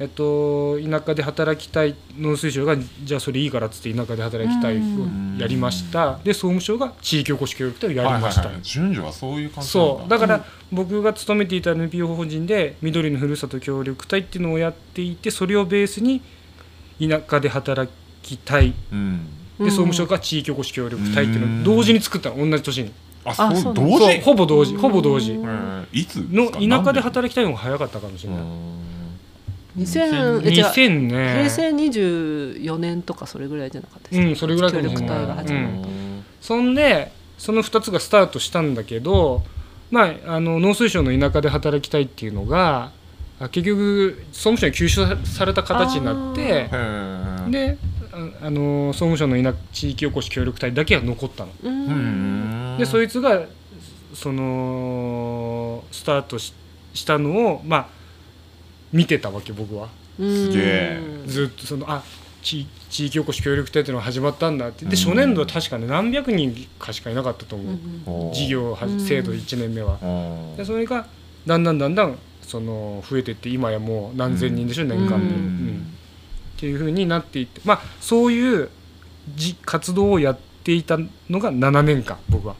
えっと田舎で働きたい農水省がじゃあそれいいからっつって田舎で働きたいをやりました。で総務省が地域おこし協力隊をやりました、はいはいはい。順序はそういう感じそう。だかから僕が勤めていた NPO 法人で緑のふるさと協力隊っていうのをやっていてそれをベースに田舎で働きたい。うん。で総務省が地域おこし協力隊っていうのを同時に作ったの同じ年に。ああそそう同時？そうほぼ同時ほぼ同時。いつの田舎でき働きたいのが早かったかもしれない2000え違う。2000ね。平成24年とかそれぐらいじゃなかったですか、うんそれぐらいか協も。しれない力隊が始まる、うん。そんでその2つがスタートしたんだけど、まあ、あの農水省の田舎で働きたいっていうのがあ結局総務省に吸収された形になってでああの総務省の田地域おこし協力隊だけが残ったの。うん。でそいいつがそのスタートししたのをまあ見てたわけ僕は。すげえ。ずっとそのあ地地域おこし協力隊っていうのが始まったんだって。でうん。初年度は確かね何百人かしかいなかったと思う、事業はうん。制度1年目は。でそれがだんだんだんだんその増えていって今やもう何千人でしょ、年間で、うん。うん。っていうふうになっていってまあそういうじ活動をやっていたのが7年間僕は。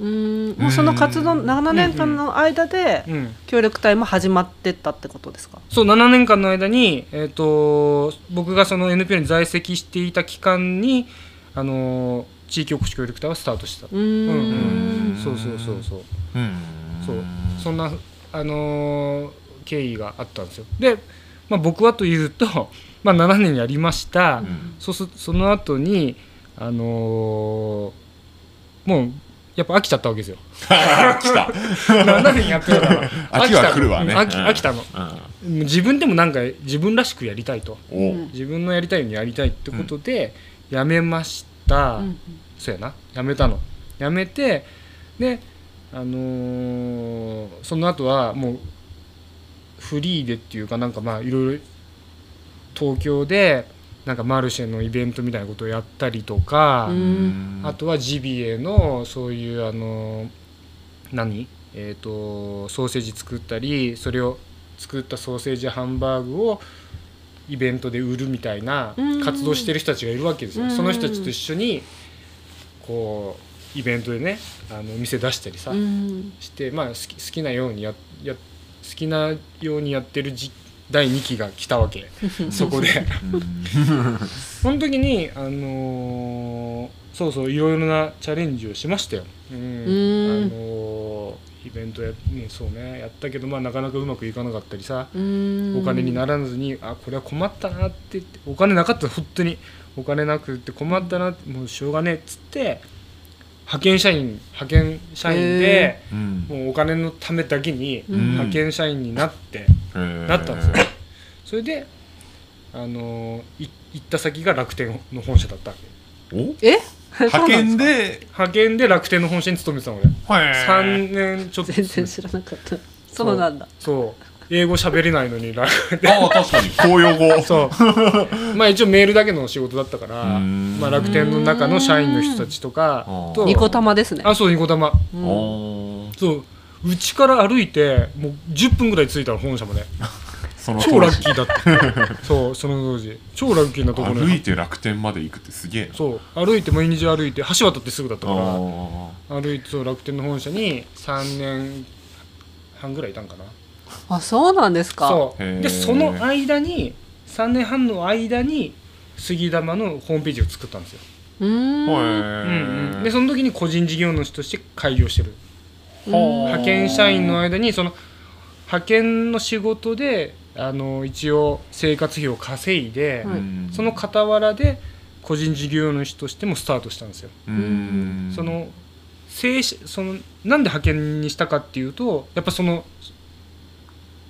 うん。もうその活動7年間の間でうん。協力隊も始まってったってことですか、そう7年間の間に、えー、と僕がその NPO に在籍していた期間にあの地域おこし協力隊はスタートした、うーん。うん。そうそうそうそう。そう。そんな、あのー経緯があったんですよ。で、まあ、僕はというと、(laughs) まあ、7年やりました、そうすその後にあのーもうやっぱ飽きちゃったわけですよ。(laughs) 来た。7年やって (laughs) たから秋は来るわね。飽き飽きたの。うん。自分でもなんか自分らしくやりたいと。自分のやりたいようにやりたいってことで、やめました、うん。そうやな。やめたの。やめてであのーその後はもうフリーでっていうかなんかまあいろいろ東京でなんかマルシェのイベントみたいなことをやったりとか、うん。あとはジビエのそういうあの何？えっ、とソーセージ作ったりそれを作ったソーセージハンバーグをイベントで売るみたいなうん。活動してる人たちがいるわけですよ。うん。その人たちと一緒にこイベントでねあのお店出したりさ、うん。して、まあ、好き好きなようにやや好きなようにやってるじ第2期が来たわけ。(laughs) そこで。その時に、あのーそうそういろいろなチャレンジをしましたよ。うん。うん。あのーイベントや,、ね、そうねやったけど、まあ、なかなかうまくいかなかったりさ、うん。お金にならずにあこれは困ったなって言ってお金なかった本当に。お金なくって困ったなってもうしょうがねえっつって派遣社員派遣社員でうん。もうお金のためだけにうん。派遣社員になって、なったんですよ。それであの行った先が楽天の本社だったわけ。お？え？派遣で？派遣で楽天の本社に勤めてたの俺。はい3年ちょっと。全然知らなかった。そうなんだ。そう英語喋れないのにああ確かに。公用語。そう。まあ一応メールだけの仕事だったから、うん。まあ、楽天の中の社員の人たちとかと。ニコ玉ですね。あそうニコ玉。そう。うちから歩いてもう10分ぐらい着いたの本社まで。(laughs) その超ラッキーだった。そうその当時。超ラッキーなところ歩いて楽天まで行くってすげえな。そう。歩いて毎日歩いて橋渡ってすぐだったあから。ー。歩いてそう楽天の本社に3年半ぐらいいたんかなあそうなんですか。そう。でその間に3年半の間に杉玉のホームページを作ったんですよ、うーん。うんうん、でその時に個人事業主として開業してる。派遣社員の間にその派遣の仕事であの一応生活費を稼いで、その傍らで個人事業主としてもスタートしたんですよ。うん。その正社そのなんで派遣にしたかっていうとやっぱその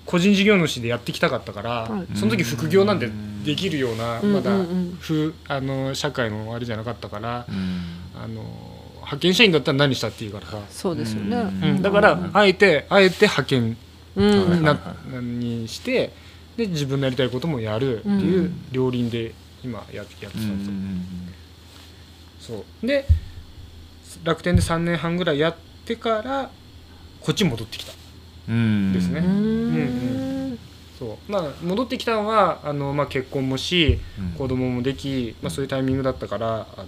個人事業主でやってきたかったから、はい。その時副業なんてできるような、うんまだあの社会のあれじゃなかったから、うん。あの派遣社員だったら何したっていうからさ、そうですよね。だからあえてあえて派遣うん。にしてで自分のやりたいこともやるっていううん。両輪で今ややってたんですよ。そう。で楽天で3年半ぐらいやってからこっちに戻ってきた。うんですね。うー。んそう。まあ戻ってきたのはあの、まあ、結婚もしうん。子供もでき、まあ、そういうタイミングだったからあの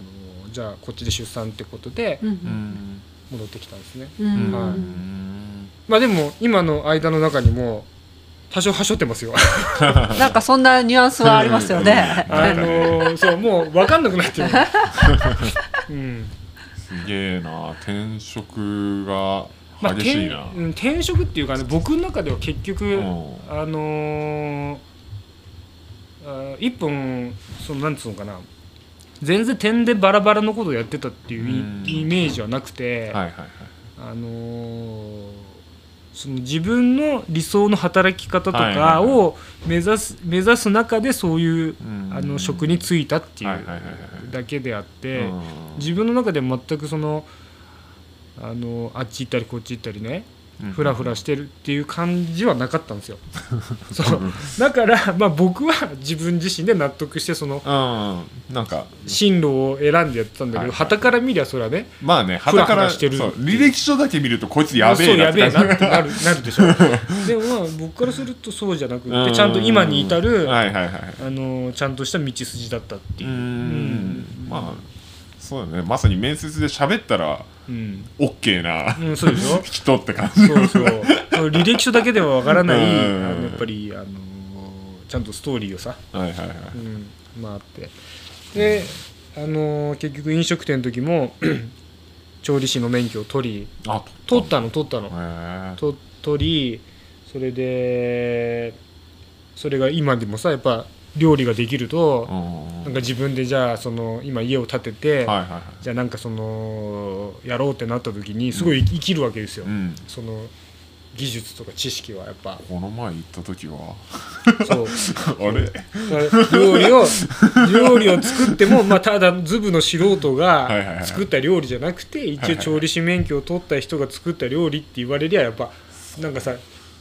じゃあこっちで出産ってことでうんうん。戻ってきたんですね、うん。はい。うん。まあでも今の間の中にも多少はしょってますよ。(laughs) なんかそんなニュアンスはありますよね。あのそうもう分かんなくなってる、(laughs) うん。すげえな。転職がまあ、転うん転職っていうかね僕の中では結局、うん。あのーあ一本そのなんつうのかな全然点でバラバラのことをやってたっていううん。イイメージはなくて、はいはいはい。あのーその自分の理想の働き方とかはいを目指す目指す中でそういううん。あの職に就いたっていうだけであって。うん。自分の中で全くそのあのあっち行ったりこっち行ったりねうん。フラフラしてるっていう感じはなかったんですよ。(laughs) そう。だから、まあ、僕は自分自身で納得してそのうん。なんか進路を選んでやってたんだけどはいはい。旗から見りゃそれはねまあねフラ肌からしてる履歴書だけ見るとこいつやべえなってなる。なるでしょ。(laughs) でもまあ僕からするとそうじゃなくうんてちゃんと今に至るあはいはいはいのちゃんとした道筋だったってう。いう。ん。まあそうだね。まさに面接で喋ったらうん、OK なうん、そうでしょ？(laughs) 人って感じ。そうそう。履歴書だけではわからない、うん。あのやっぱり、あのーちゃんとストーリーをさ、はいはいはい。うん、まああって。で、あのー結局飲食店の時も (clears throat) 調理師の免許を取りあ取ったの取ったの。へえと取りそれでそれが今でもさやっぱ料理ができるとうん。なんか自分でじゃあその今家を建てて、じゃあなんかそのやろうってなった時にすごい生きるわけですよ、うん。その技術とか知識はやっぱ。この前行った時は。そう。(laughs) あれ？料理を料理を作っても、まあ、ただズブの素人が作った料理じゃなくて一応調理師免許を取った人が作った料理って言われりゃやっぱなんかさ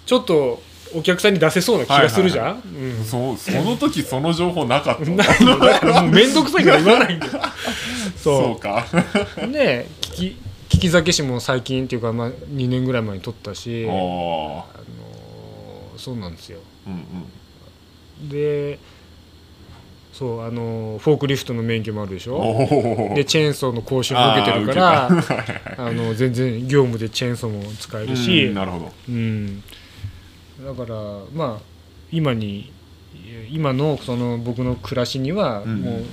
ちょっとお客さんに出せそうな気がするじゃん、うん。そうその時その情報なかった (laughs) もう面倒くさいから言わないんだよ。(laughs) そう。そか。(laughs) うで聞き聞き酒師も最近っていうか、まあ、2年ぐらい前に取ったし、ああのーそうなんですよ。あうんうん。でそうあのフォークリフトの免許もあるでしょ？でチェーンソーの講習も受けてるからあの全然業務でチェーンソーも使えるし、うんなるほど。うん、だからまあ今に今のその僕の暮らしにはうん。もう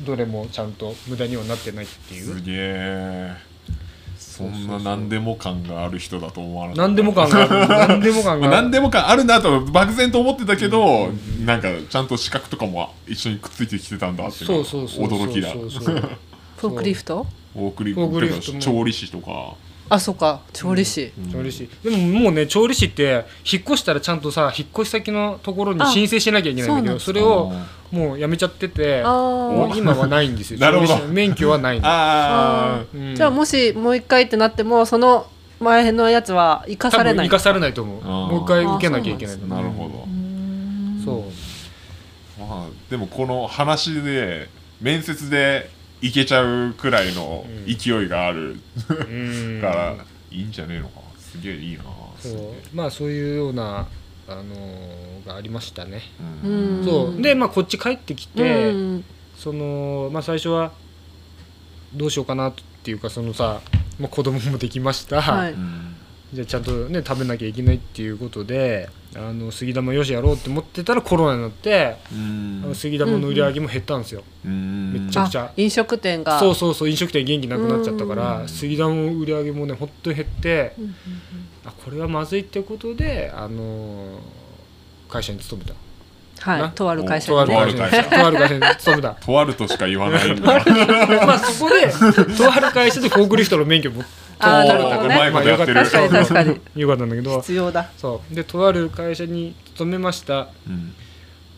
どれもちゃんと無駄にはなってないっていう、すげえ。そんな何でも感がある人だと思わなかった。何でも感がある。(laughs) 何でも感がある。まあ何でも感あるなと漠然と思ってたけど、なんかちゃんと資格とかも一緒にくっついてきてたんだっていうそのがうそうそう驚きだ。そうそうそうフォークリフト？フォークリフォークリフトも。調理師とかあそうか。調理師、調理師。でももうね調理師って引っ越したらちゃんとさ引っ越し先のところに申請しなきゃいけないんだけどあそれをもうやめちゃっててあもう今はないんですよ。(laughs) なるほど。調理師の免許はないの。ああうん。じゃあもしもう一回ってなってもその前のやつは生か多されない。分生かされないと思う。もう一回受けなきゃいけないなるほど、そう。まあでもこの話で面接でいけちゃうくらいの勢いがあるうん。からいいんじゃねえのか。すげえいいな。そう。まあそういうようなあのーがありましたね、ううんん。そう。でまあこっち帰ってきて、うん。そのまあ最初はどうしようかなっていうかそのさ、まあ、子供もできました、はい。うんじゃあちゃんとね食べなきゃいけないっていうことであの杉玉よしやろうって思ってたらコロナになって、うん。あの杉玉の売り上げも減ったんですよ、うん。めっちゃくちゃ。あ飲食店が。そうそうそう飲食店元気なくなっちゃったから、うん。杉玉の売り上げもねほんと減って、うんうんあこれはまずいってことであの会社に勤めた。なはいとある会社とあにねる会社。にとある会社に勤めた。(laughs) とあるとしか言わないんだ。(laughs) まあそこでとある会社でフォークリフトの免許もあーなるほどね。まいことやってる。確かに確かに。よかったんだけど。必要だ。そう。でとある会社に勤めました。うん。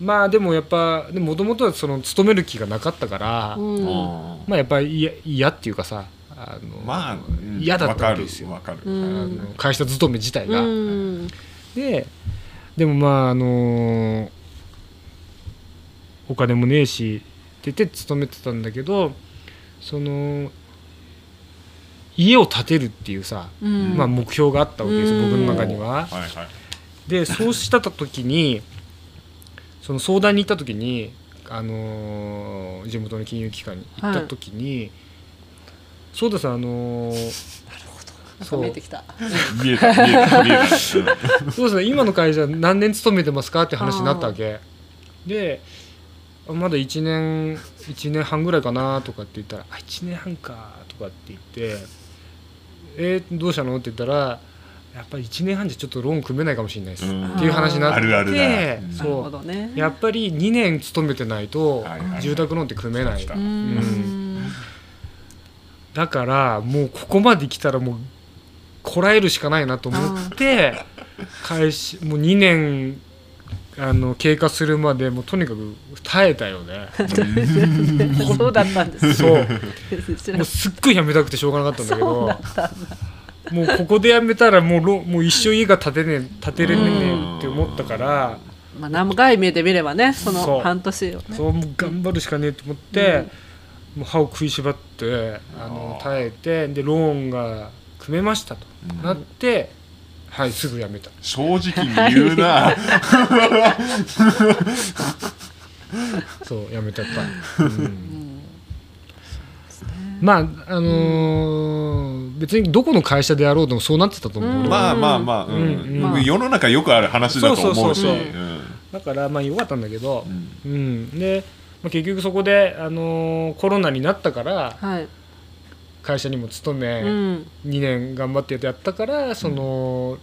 まあでもやっぱもともとはその勤める気がなかったから、うん。あまあやっぱり嫌嫌っていうかさあのーまあうん。嫌だったわかるわけですよ。わかるうあんの会社勤め自体が、うん。ででもまああのお金もねえしって言って勤めてたんだけどその家を建てるっていうさ、うん。まあ、目標があったわけですようん。僕の中には。はいはい。でそうした時にその相談に行った時に、あのー地元の金融機関に行った時に、そうですあのーなんか見えてきた。見えた見えた見えた。(laughs) そうですね今の会社何年勤めてますかって話になったわけ。であまだ1年1年半ぐらいかなとかって言ったら「あ1年半か」とかって言って「えーどうしたの?」って言ったら「やっぱり1年半じゃちょっとローン組めないかもしれないです」うん。っていう話になってあるあるだうん。なるほそどね。うやっぱり2年勤めてないと住宅ローンって組めない、うん。だからもうここまで来たらもうこらえるしかないなと思って開始もう2年あの経過するまでもうとにかく耐えたよね。(laughs) そうだったんですそう。もうすっごいやめたくてしょうがなかったんだけどもうここでやめたらもうロもう一生家が建てねえ建てれねえって思ったからまあ長い目で見ればねその半年をね。そうもう頑張るしかねえと思って、もう歯を食いしばってあの耐えてでローンが組めましたと、うん。なってはいすぐやめた。正直に言うな。(laughs) そうやめちゃった、うん。まああのー別にどこの会社でやろうともそうなってたと思う、うまあまあまあ、うん。うん。うん。世の中よくある話だと思うし。だからまあよかったんだけど。う、ん。うん。で、まあ、結局そこで、あのーコロナになったからはい会社にも勤め、うん。2年頑張ってやったからその、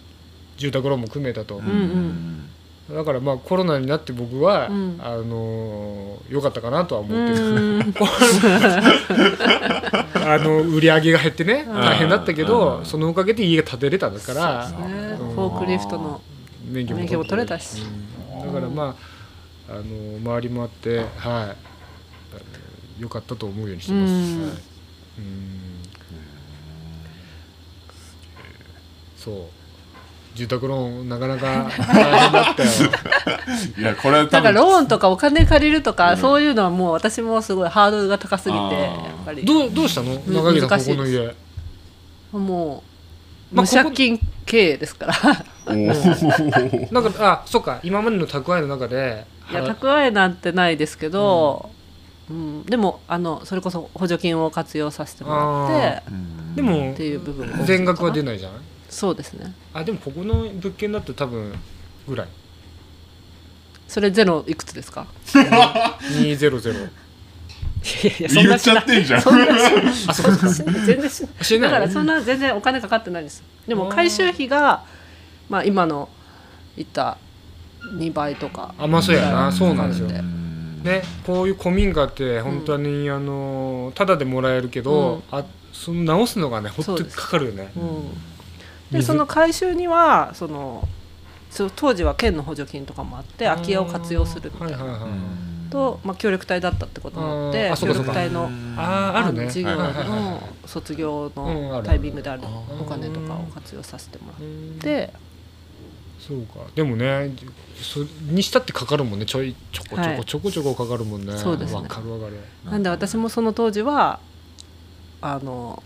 住宅ローンも組めたと、うんん。だからまあコロナになって僕は、うん。あのー良かったかなとは思うってる、ん。(laughs) あの売り上げが減ってね大変だったけど、うん。そのおかげで家が建てれただから、ね。うん。フォークリフトの免許も取れたし。うん。だからまああの周りもあってはい。良かったと思うようにしてます、うん。はい。うんそう。住宅ローンなかなか大変だったよ。(laughs) いやこれは多分だからローンとかお金借りるとか、そういうのはもう私もすごいハードルが高すぎてやっぱり。どうどうしたの？ん長木さんここの家。もうまあ無借金経営ですから。おー。なんかあそうか。今までの蓄えの中で。いや払蓄えなんてないですけど、うん。でもあのそれこそ補助金を活用させてもらっうんでもてっていう部分全額は出ないじゃんそうですね。あでもここの物件だと多分ぐらい。それゼロいくつですか？200いやいやそん言っなしないちゃってんじゃん。そんなしない。あそうかそんな全然しない。しないだからそんな全然お金かかってないです。でも回収費がまあ今の言った2倍とかあまあそうやな。うんそうなんですよ。うん。ねこういう古民家って本当に、あのただでもらえるけど、あその直すのがね本当にかかるよね。うんで水。その回収にはその当時は県の補助金とかもあって空き家を活用するみたいな。はいはいはいと、まあ、協力隊だったってこともあって協力隊のあーあるね。の授業はいはいはい。はいの卒業のタイミングであるお金とかを活用させてもらっうん。てそうか。でもねそにしたってかかるもんね。ちょいちょこちょこはい。ちょこちょこかかるもんね。そうですね。わかるわかる。なんで私もその当時はあの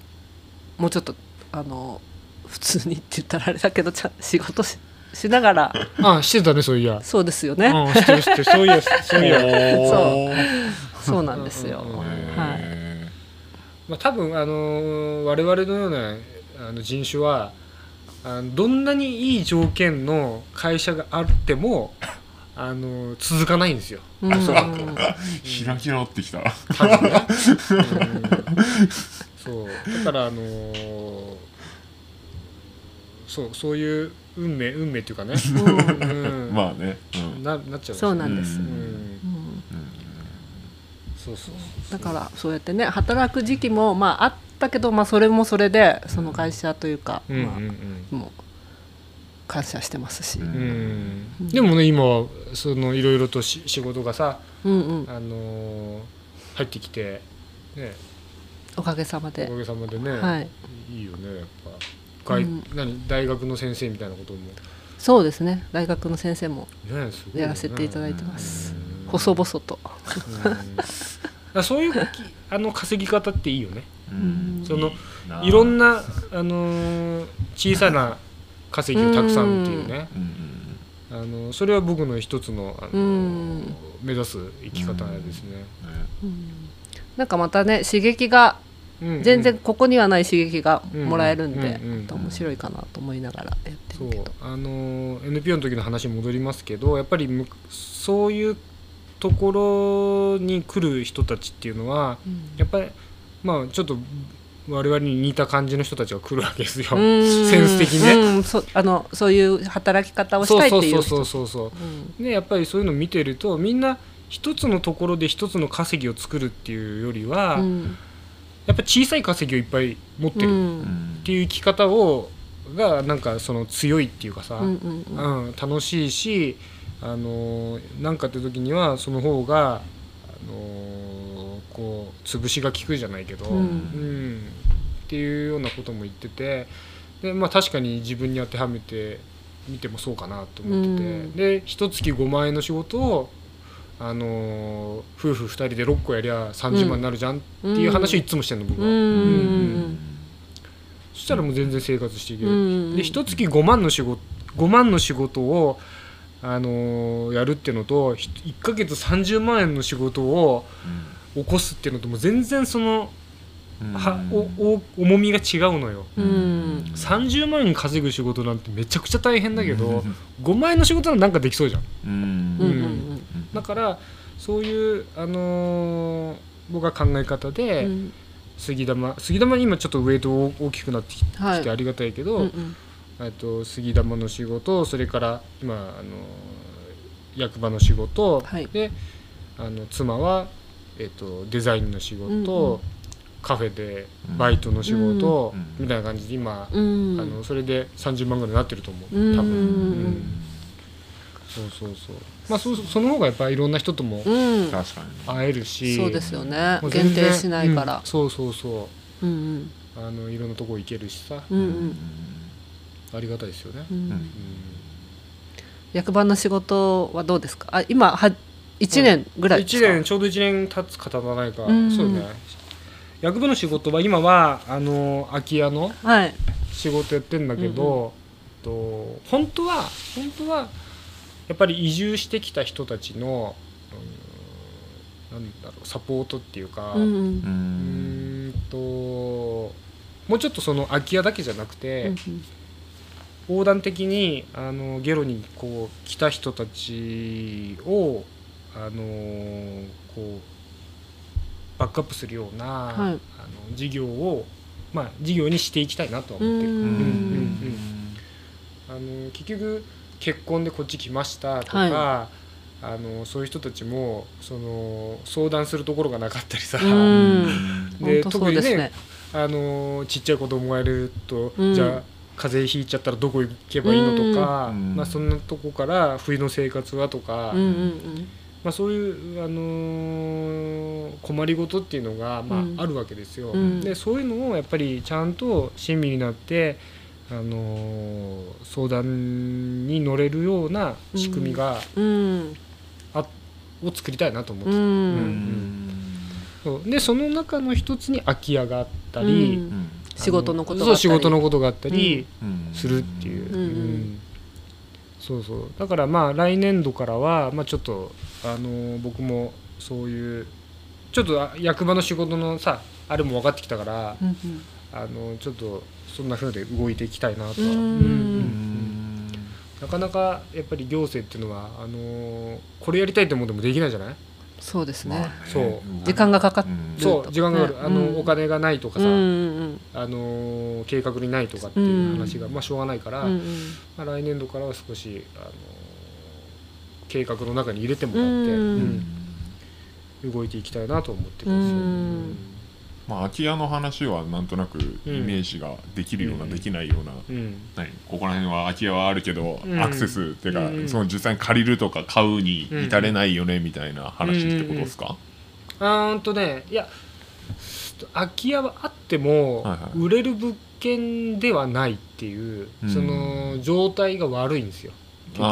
もうちょっとあの普通にって言ったらあれだけどちゃん仕事ししながら。あしてたねそういや。そうですよね、うん知ってる知ってる。そういやそういや。(laughs) そう。(laughs) そうなんですよ、はい。まあ、多分、あのー我々のようなあの人種はあのどんなにいい条件の会社があっても、あのー続かないんですよ。うん。(laughs) 開き直ってきた。ね、うん。そう。だからあのーそうそういう運命運命っていうかね、うん。まあね。うん。ななっちゃうんです。よそうなん。です、うん。うん。そうそうだからそうやってね働く時期もまああったけど、まあ、それもそれでその会社というか、うんうんまうん。あ、もう感謝してますし、ううん。んでもね今はそのいろいろとし仕事がさ、うんうん、あのー入ってきて、ね、おかげさまおでかげさまでね、はい。い、いよねやっぱ外、うん。何大学の先生みたいなことも、ね、そうですね。大学の先生もやらせていただいてます、うん。細々と、そういうきあの稼ぎ方っていいよね。うん。そのいいろんな、あのー小さな稼ぎをたくさんっていうね、あのそれは僕の一つの、あのうん。目指す生き方ですね。うん。なんかまたね刺激がうん全然ここにはない刺激がもらえるんで、面白いかなと思いながらやってそうるけど。あの NPO の時の話に戻りますけどやっぱりむそういうところに来る人たちっていうのはうん。やっぱりまあちょっと我々に似た感じの人たちが来るわけですよ。うん。センス的にね。うん。そあのそういう働き方をしたいっていう人そうそうそうそう。うんそうでやっぱりそういうのを見てるとみんな一つのところで一つの稼ぎを作るっていうよりは、うんやっぱ小さい稼ぎをいっぱい持ってる。っうん。ていう生き方をがなんかその強いっていうかさ、うん楽しいし、あのーなんかって時にはその方が、あのーこう潰しが効くじゃないけど、うん。うんっていうようなことも言っててで、まあ、確かに自分に当てはめてみてもそうかなと思ってて、うん。で一月5万円の仕事を、あのー夫婦2人で6個やりゃ30万になるじゃんっていう話をいつもしてんの僕は。うん。うんそしたらもう全然生活していける。うんで一月5万の仕事5万の仕事を、あのーやるっていうのとひ1ヶ月30万円の仕事を起こすっていうのともう全然そのうん。はおお重みが違うのよ。うん。30万円稼ぐ仕事なんてめちゃくちゃ大変だけどうん。5万円の仕事なんかできそうじゃん。うんうんうんだからそういう、あのー僕は考え方で、うん。杉玉杉玉今ちょっとウエイト大きくなってきてはい。ありがたいけど、うんうん。えっと杉玉の仕事それから今あの役場の仕事、はい。であの妻は、えっとデザインの仕事、うんうん。カフェでバイトの仕事、うん。みたいな感じで今、うん。あのそれで30万ぐらいになってると思ううん。多分、うんそうそうそう。まあそその方がやっぱりいろんな人ともうん。確かに会えるし、そうですよね。限定しないから。うん。そうそうそう。んうん。うあのいろんなとこ行けるしさ、うんうん。ありがたいですよね、ううん。ん役場の仕事はどうですか？あ今は1年ぐらいです1か年ちょうど1年経つか経たないか、うん。そうね。役場の仕事は今はあの空き家のはい。仕事やってんだけど、本当は本当はやっぱり移住してきた人たちの、うん、なんだろうサポートっていうか、うんううんともうちょっとその空き家だけじゃなくて、横断的にあのゲロにこう来た人たちをあのこうバックアップするような、はい。あの事業をまあ事業にしていきたいなとはう思ってる。んうんうん。あの結局結婚でこっち来ましたとか、はあのそういう人たちもその相談するところがなかったりさ、うん。(laughs) で特にねあのちっちゃい子供がいると、うん。じゃあ風邪ひいちゃったらどこ行けばいいのとか、うん。まあ、そんなとこから冬の生活はとか、うんうんまあ、そういう、あのー困りごとっていうのが、まあうん。あるわけですよ。うん。でそういうのをやっぱりちゃんと親身になって、あのー相談に乗れるような仕組みが、うん。うんを作りたいなと思って、うん。ううんん。そう。でその中の一つに空き家があったり、仕事のことがそうあったり。仕事のことがあったりうん。するっていう、うん。うん。そうそう。だからまあ来年度からは、まあ、ちょっとあのー僕もそういうちょっとあ役場の仕事のさあれも分かってきたから、うんあのちょっとそんな風で動いていきたいなとなかなかやっぱり行政っていうのはあのーこれやりたいと思ってもできないじゃない？そうですね。まあね。そう。時間がかかっうん。そう。時間がかかる、ねあの、うんお金がないとかさ、あのー計画にないとかっていう話が、まあ、しょうがないから、まあ、来年度からは少し、あのー計画の中に入れてもらって、動いていきたいなと思ってるんですよ。うんまあ空き家の話はなんとなくイメージができるような、うん。できないような、うん。何ここら辺は空き家はあるけど、うん。アクセスっていうか、うん。その実際に借りるとか買うに至れないよねみたいな話ってことですか、あーんとねいや空き家はあっても売れる物件ではないっていう、うん。その状態が悪いんですよ。結局。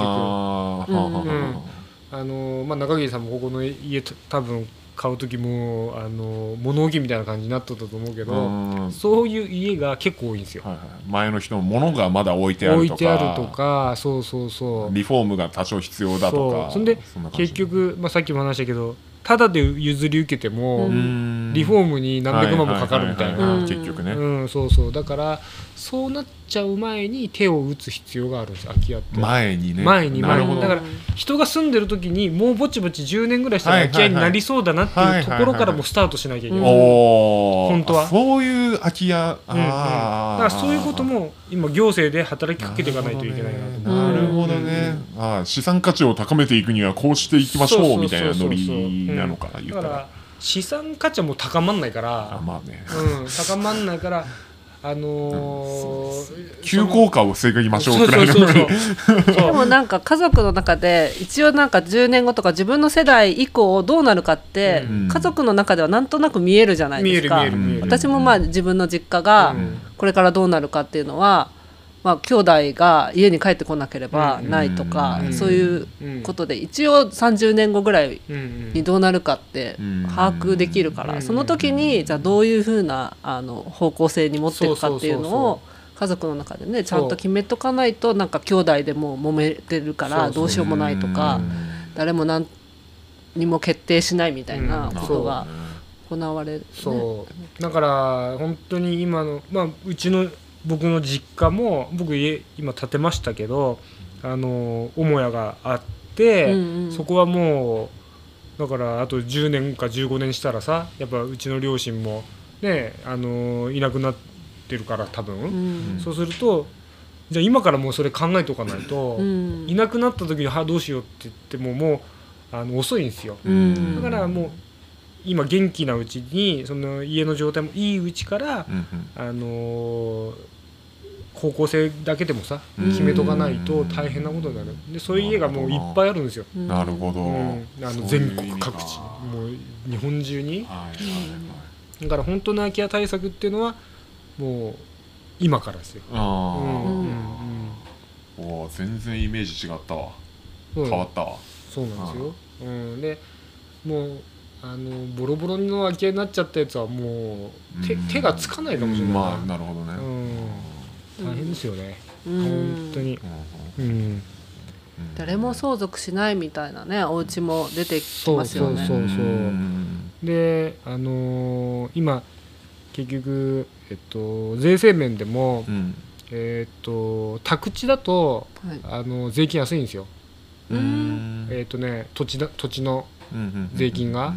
あのまあ、中桐さんもここの家た多分買う時もあの物置みたいな感じになっとったと思うけど、うん。そういう家が結構多いんですよ。はいはい、前の人のものがまだ置いてあるとか。置いてあるとかそうそうそう。リフォームが多少必要だとか。そんで結局、まあ、さっきも話したけどただで譲り受けても、うん。リフォームに何百万もかかるみたいな。結局ね、うんそうそう。だからそうなっちゃう前に手を打つ必要があるんです空き家って。前にね。前に前に。だから人が住んでる時にもうぼちぼち10年ぐらいしたら空き家になりそうだなっていうところからもうスタートしなきゃいけない。本当は。あそういう空き家。あうんうん。だあからそういうことも今行政で働きかけていかないといけないなと思ってなるほどね、ああ資産価値を高めていくにはこうしていきましそうみたいなノそうそう。リなのか言ったら。だから資産価値はもう高まんないかあら、まあね。うん、高まんないからあのー急降下を防ぎましょそううくらいのでもなんか家族の中で一応なんか10年後とか自分の世代以降どうなるかってうん。家族の中ではなんとなく見えるじゃないですか。見える見える私もまあ自分の実家がうん。これからどうなるかっていうのはまあ兄弟が家に帰ってこなければないとかうん。そういううんことで一応30年後ぐらいにどうなるかってうん。把握できるかうん。らその時にじゃあどういうふうなあの方向性に持っていくかっていうのを家族の中でねちゃんと決めとかないとなんか兄弟でも揉めてるからどうしようもないとか誰も何にも決定しないみたいなことが行われる、ね、そう。だから本当に今のまあうちの僕の実家も僕家今建てましたけどあの母屋があって、うんうん。そこはもうだからあと10年か15年したらさやっぱうちの両親もねあのいなくなってるから多分、うん。そうするとじゃあ今からもうそれ考えておかないと、うん。いなくなった時にはどうしようって言ってももうあの遅いんですよ。うん。だからもう今元気なうちにその家の状態もいいうちから、うんうん。あのー方向性だけでもさうん。決めとかないと大変なことになる。でそういう家がもういっぱいあるんですよ、うん。なるほど、うん。あの全国各地。もう日本中に。はいはいだから本当の空き家対策っていうのはもう今からですよ、はいあうん。ーうん。おー全然イメージ違ったわ。うん。変わったわ。そうなんですよ、うん、でもうあのボロボロの空き家になっちゃったやつはもう手うん。手がつかないかもしれないな、まあなるほどね、うん大変変ですよね。うん。本当に。うん。誰も相続しないみたいなねお家も出てきそうますよね。そうそううん。であのー今結局えっと税制面でもうん。えっと宅地だとはい。あの税金安いんですよ。うん。えっとね土地だ土地のうん税金が。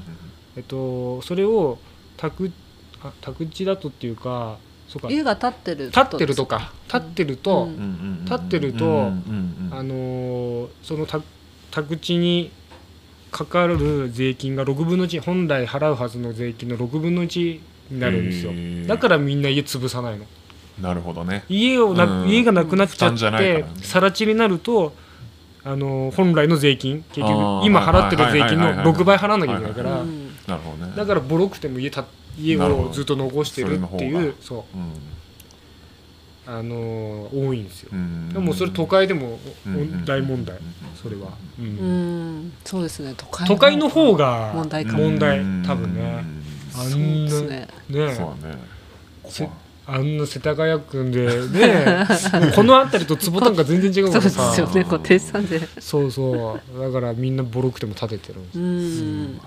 えっとそれを宅あ宅地だとっていうか家が建ってる立ってるとか。立ってると、うん。立ってるとあのーそのた宅地にかかる税金が6分の1本来払うはずの税金の6分の1になるんですよ。だからみんな家潰さないの。なるほどね。家をな、うん。家がなくなっちゃって更地になるとあのー本来の税金結局今払ってる税金のはいはいはいはい。6倍払わなきゃいけないから。うん。なるほどね。だからボロくても家た家なるほどをずっと残してるっていうそう。うん。あのー多いんですよ。うん。でもそれ都会でも大問題うんそれは、うん。うん。そうですね。都会都会の方が問題問題うん。多分ね。あそうんですなね。あんな世田谷区でね (laughs) この辺りと坪単価全然違うそうでからさすよね。固定資産税。そうそう。だからみんなボロくても建ててるんですうよ、ん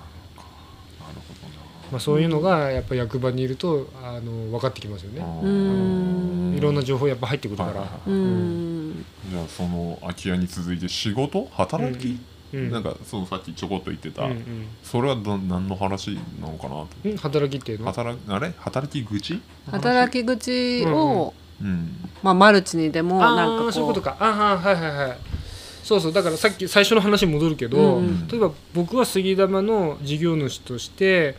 まあ、そういうのがやっぱ役場にいるとあの分かってきますよね。ううん。いろんな情報やっぱ入ってくるから、はいはいはうん。じゃあその空き家に続いて仕事？働き、うんなんかそのさっきちょこっと言ってた、うんうん。それはど何の話なのかなと。うん働きっていうの？は働あれ？働き口？働き口をうん。まあマルチにでもあなんかあそういうことこか。ああはいはいはい。そうそう。だからさっき最初の話に戻るけど、うん。例えば僕は杉玉の事業主として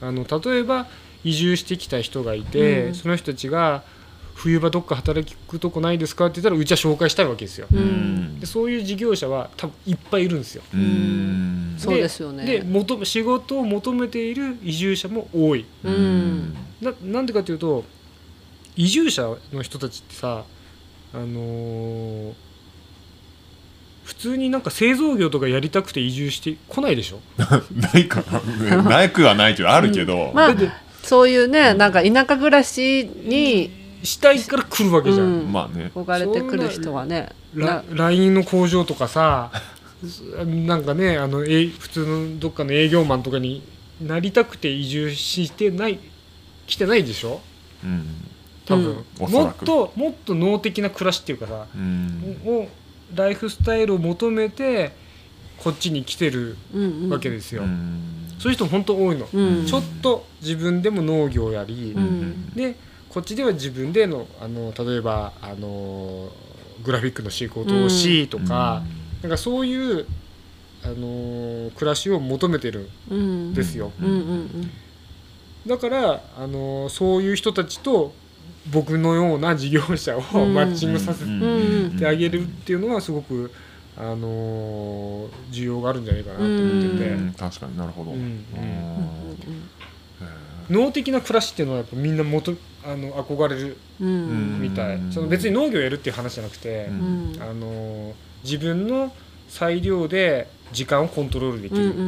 あの例えば移住してきた人がいて、うん。その人たちが冬場どっか働くとこないですかって言ったらうちは紹介したいわけですよ。ううん。でそういう事業者は多分いっぱいいるんですよ。うん。そうですよね。で求仕事を求めている移住者も多い。うん。ななんでかというと移住者の人たちってさあのー普通になんか製造業とかやりたくて移住してこないでしょ？(laughs) ないかなないくはないけどあるけど、まあだってそういうねなんか田舎暮らしにしたいから来るわけじゃん、うん。まあね。憧れてくる人はね。LINE の工場とかさ (laughs) なんかねあのえ普通のどっかの営業マンとかになりたくて移住してない来てないでしょ？うん。多分、うん。もおそらく。っともっと脳的な暮らしっていうかさ、うん。をライフスタイルを求めてこっちに来てるうんうん。わけですよ、うん。そういう人本当多いの、うん。ちょっと自分でも農業やり、うん。でこっちでは自分でのあの例えばあのグラフィックの仕事をしとか、なんかそういうあの暮らしを求めてるうん。んですよ、うんうん。だからあのそういう人たちと僕のような事業者をうん。マッチングさせん。てあげるっていうのはすごくあの需要があるんじゃないかなと思ってて、うん。確かになるほど、うん。うん。うんうん脳的な暮らしっていうのはやっぱみんな元あの憧れるうん。うんみたい、うん。その別に農業やるっていう話じゃなくて、うん。うんあの自分の裁量で時間をコントロールできるうんうんう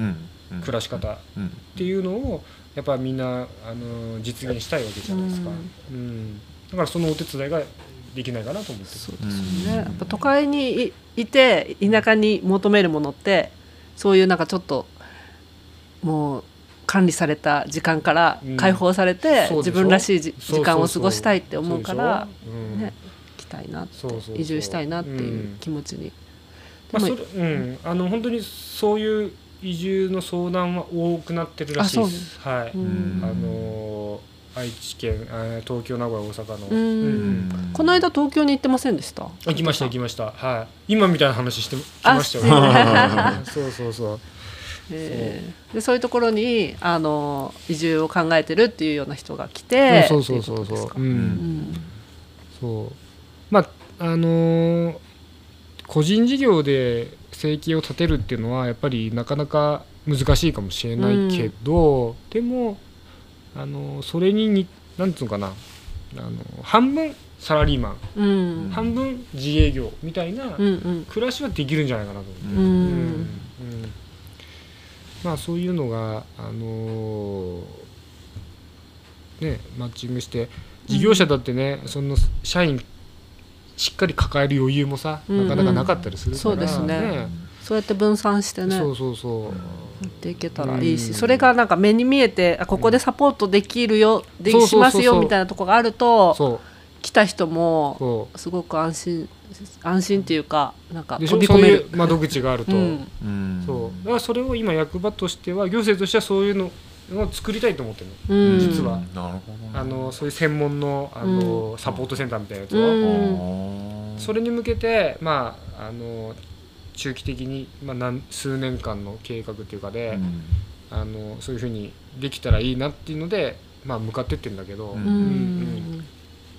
ん。うん。暮らし方っうん。ていうのをやっぱみんなあの実現したいわけじゃないですか、うん。だからそのお手伝いができないかなと思って。そうですよね。やっぱ都会にいいて田舎に求めるものってそういうなんかちょっともう管理された時間から解放されて、そうでしょ。自分らしいじそうそうそう。時間を過ごしたいって思うからね来たいなってそうそうそう。移住したいなっていう気持ちに、まあ、それうん。あの本当にそういう移住の相談は多くなってるらしいです。はい、うん。あの愛知県あ東京名古屋大阪の、この間東京に行ってませんでした？行きました行きました。はい。今みたいな話してきあましたよ。ね (laughs) そうそうそう。えー。でそういうところにあの移住を考えてるっていうような人が来て。そうそうそうっていことですか？そうううんん。そう。まああのー個人事業で生計を立てるっていうのはやっぱりなかなか難しいかもしれないけど、でもあのーそれにになんていうのかなあの半分サラリーマン、うん。半分自営業みたいなうんうん。暮らしはできるんじゃないかなと思うん。まあそういうのがあのーねマッチングして事業者だってね、その社員しっかり抱える余裕もさ、うんうん。なかなかなかったりするから、そうですね。そうやって分散してね。そうそうそう。やっていけたらいいし、うん。それがなんか目に見えてあここでサポートできるよ、うそうそうそう。しますよみたいなところがあるとそ来た人もすごく安心安心っていうかなんか飛び込める。う窓口があると、うん。うん。そう。だからそれを今役場としては行政としてはそういうのを作りたいと思ってるの,、うん。実は。なるほどね。あのそういう専門のあの、サポートセンターみたいなやつを、うん。それに向けてまああの中期的に、まあ、何数年間の計画っていうかで、うん。あのそういうふうにできたらいいなっていうので、まあ、向かってってるんだけど、うん。うん。うん。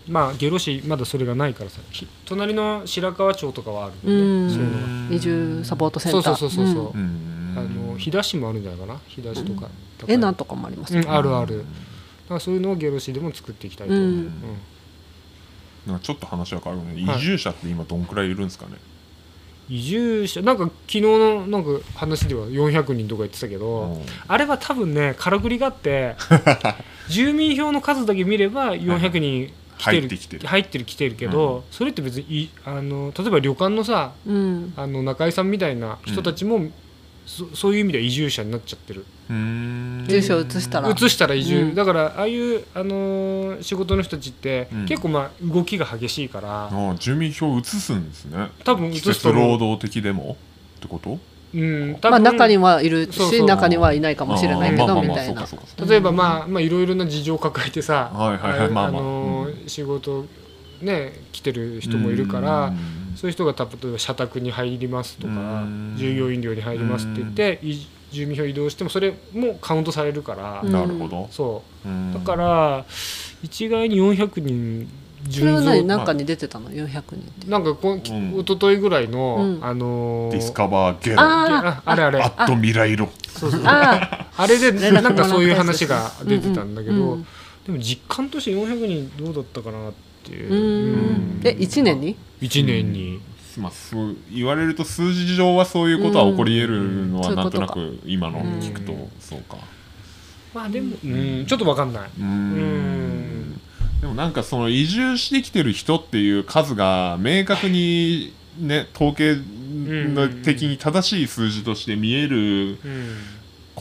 まあ下呂市まだそれがないからさひ隣の白川町とかはあるんで、うん。そういうのが。移住サポートセンター。そうそうそうそう。そう、うんあの飛騨市もあるんじゃないかな？飛騨市とか、えなんとかもありますよね。うん、あるある。だからそういうのを下呂市でも作っていきたいと、う。ん。うん。なんかちょっと話は変わるけど、はい。移住者って今どんくらいいるんですかね？移住者？なんか昨日のなんか話では400人とか言ってたけど、うん。あれは多分ねからくりがあって (laughs) 住民票の数だけ見れば400人来てる。入ってきてる。入ってる来てるけど、それって別にいあの例えば旅館のさうん。あの中井さんみたいな人たちも、そそういう意味では移住者になっちゃってる。住所移したら。移したら移住、うん。だからああいう、あのー仕事の人たちって、うん。結構まあ動きが激しいから、あ住民票移すんですね。多分移すと労働的でもってこと？うん、多分。まあ中にはいるしそうそう。中にはいないかもしれないけどみたいな。例えばまあまあいろいろな事情を抱えてさ、仕事ね来てる人もいるから、うんそういう人が例えば社宅に入りますとかうん。従業員寮に入りますって言ってい住民票移動してもそれもカウントされるから、うん。なるほど。そう。うん。だから一概に400人それは何？何かに出てたの？400人って。なんかこん、ん一昨日ぐらいの、うん。あのーディスカバーゲロあああれあれ。アット未来論。そうそう。ああれでなんかそういう話が出てたんだけど、うんうん。でも実感として400人どうだったかなっていう。ううえ1年に？1年に、まあそう言われると数字上はそういうことは起こり得るのはうんなんとなく今の聞くとうんそうか。まあでも、うん、ちょっと分かんない、うん。ん。でもなんかその移住してきてる人っていう数が明確にね統計の的に正しい数字として見えるうん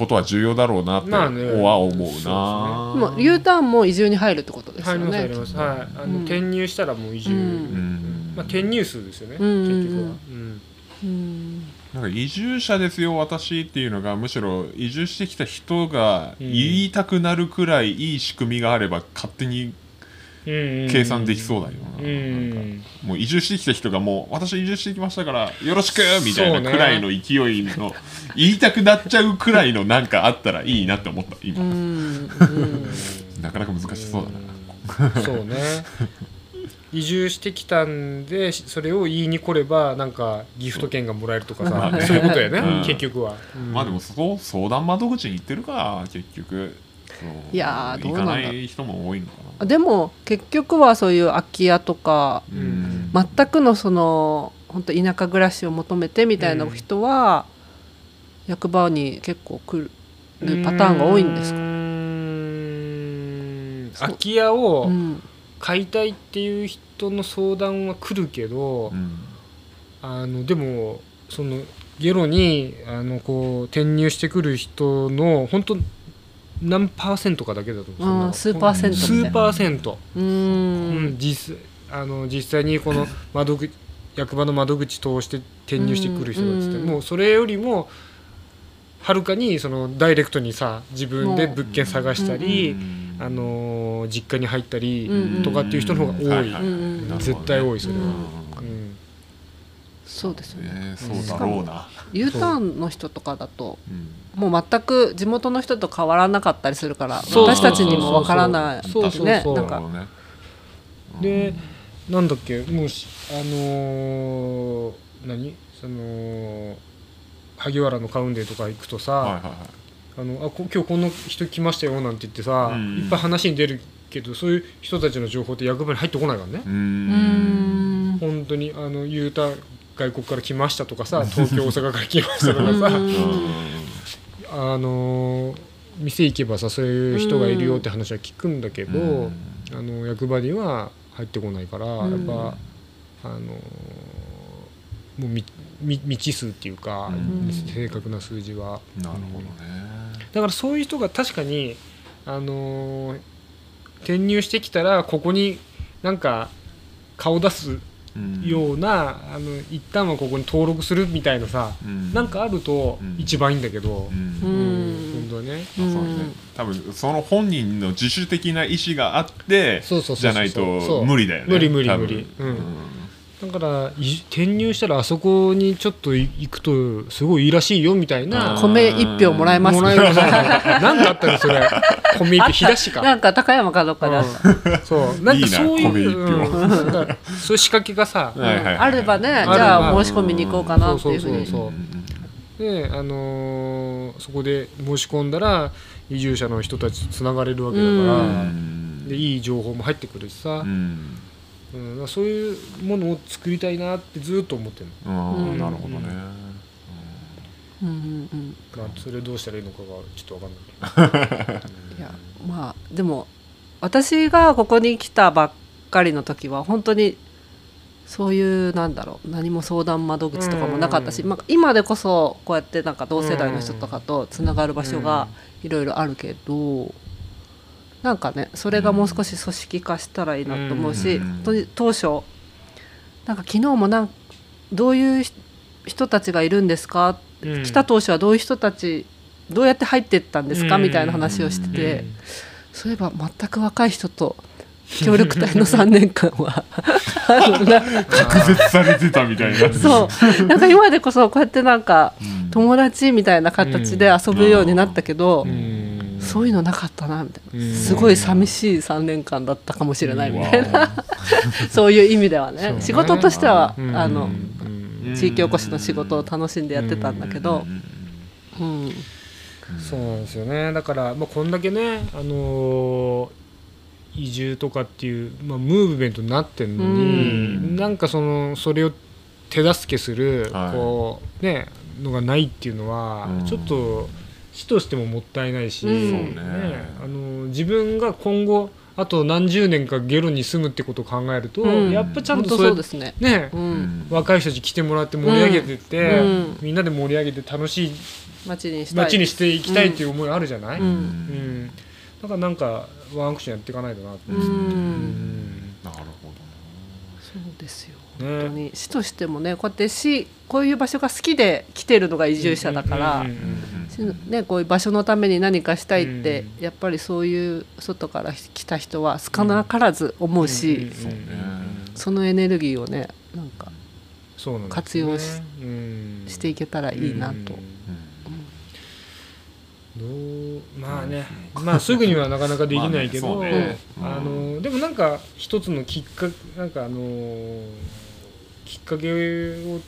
ことは重要だろうなってまあねは思うな、でも U ターンも移住に入るってことですよね。りますはい。あの、うん。転入したらもう移住、まあ、転入数ですよね、うん。結局は、うん。うん。なんか移住者ですよ私っていうのがむしろ移住してきた人が言いたくなるくらいいい仕組みがあれば勝手に計算できそうだよな,、うん。なんかもう移住してきた人がもう私移住してきましたからよろしくみたいなくらいの勢いの、言いたくなっちゃうくらいのなんかあったらいいなって思ったう今、なかなか難しそうだな、うんそうね。移住してきたんでそれを言いに来ればなんかギフト券がもらえるとかさそういうことやね、うん結局は、うん。まあでもそう相談窓口に行ってるか結局いやーどう行なんだかない人も多いのかな。でも結局はそういう空き家とかうん。全くのその本当田舎暮らしを求めてみたいな人は、役場に結構来るパターンが多いんですか？空き家をうん。買いたいっていう人の相談は来るけど、うん。あのでもそのゲロにあのこう転入してくる人の本当何パーセントかだけだと思う。数パーセントみたいな。数パーセント、ううんん実あの実際にこの (laughs) 窓口役場の窓口通して転入してくる人たちって、うんもうそれよりもはるかにそのダイレクトにさ自分で物件探したり、うんあの実家に入ったりうんとかっていう人の方が多い、絶対多いそれは、うんうんそうですよね。ねそうだろうな、U ターンの人とかだとう。んもう全く地元の人と変わらなかったりするから私たちにもわからないそうそうそう。ねそうなんかでなんだっけ？もうしあのー何？その萩原のカウンデーとか行くとさ、はいはいはい。あのあこ今日こんな人来ましたよなんて言ってさ、うん。いっぱい話に出るけどそういう人たちの情報って役場に入ってこないからね。う、ん。本当にあの言うた外国から来ましたとかさ (laughs) 東京大阪から来ましたとかさうん。あの店行けばさそういう人がいるよって話は聞くんだけど、うん。あの役場には入ってこないから、うん。やっぱあのもうみみ未知数っていうか、うん。正確な数字は。なるほどね。だからそういう人が確かにあのー転入してきたらここになんか顔出すうん。ような、あの一旦はここに登録するみたいなさ、うん。なんかあるとうん。一番いいんだけど。う、ん。うん。本当はね。うん。そうね。多分その本人の自主的な意思があってじゃないと無理だよね。無理無理無理。うんだからい転入したらあそこにちょっと行くとすごいいいらしいよみたいな。うん米一票もらえます。もらえるなんかあったのそれ米一票日田市か。なんか高山かどっかでそう。なんかそういうそういう仕掛けがさはいはいはい。あればねじゃあ申し込みに行こうかなっていうふうに。であのーそこで申し込んだら移住者の人たちとつながれるわけだから、うん。でいい情報も入ってくるしさ、うんうんそういうものを作りたいなってずっと思ってるの、うんうん。なるほどね。うん。うんうんまあ、それどうしたらいいのかがちょっと分かんない。けどいやまあでも私がここに来たばっかりの時は本当にそういうなんだろう何も相談窓口とかもなかったし、うんまあ、今でこそこうやってなんか同世代の人とかとつながる場所がいろいろあるけど、なんかねそれがもう少し組織化したらいいなと思うし、当初なんか昨日もなんどういう人たちがいるんですか？うん。来た当初はどういう人たちどうやって入ってったんですか、うん。みたいな話をしてて、うん。そういえば全く若い人と協力隊の3年間は (laughs) 隔絶されてたみたいな。そう。なんか今でこそこうやってなんかうん。友達みたいな形で遊ぶようになったけど、うんそういうのなかったなみたいな、うん。すごい寂しい3年間だったかもしれないみたいな、わ (laughs) そういう意味ではね。ね。仕事としては、うん。あの地域おこしの仕事を楽しんでやってたんだけど。う、ん。うん。そうなんですよね。だから、まあ、こんだけね、あのー移住とかっていう、まあ、ムーブメントになってるのに、うん。なんかそのそれを手助けする、はい。こうねのがないっていうのは、うん。ちょっと市としてももったいないし、ねあの自分が今後あと何十年かゲロに住むってことを考えると、うん。やっぱちゃんとそうですね。ね、うん。若い人たち来てもらって盛り上げてって、うん。みんなで盛り上げて楽しい街にしたい街にしていきたいっていう思いあるじゃない、ううん。ん。だからなんかワンアクションやっていかないとなって、うん。うん。なるほそうですよ。ね本当に。市としてもねこうやって市こういう場所が好きで来てるのが移住者だから、うんうん市のね、こういう場所のために何かしたいって、うやっぱりそういう外から来た人は少なからず思うし、そのエネルギーをねなんか活用しうんしていけたらいいなと。どうまあね、まあすぐにはなかなかできないけど、(laughs) まあのでもなんか一つのきっかなんかあのかけを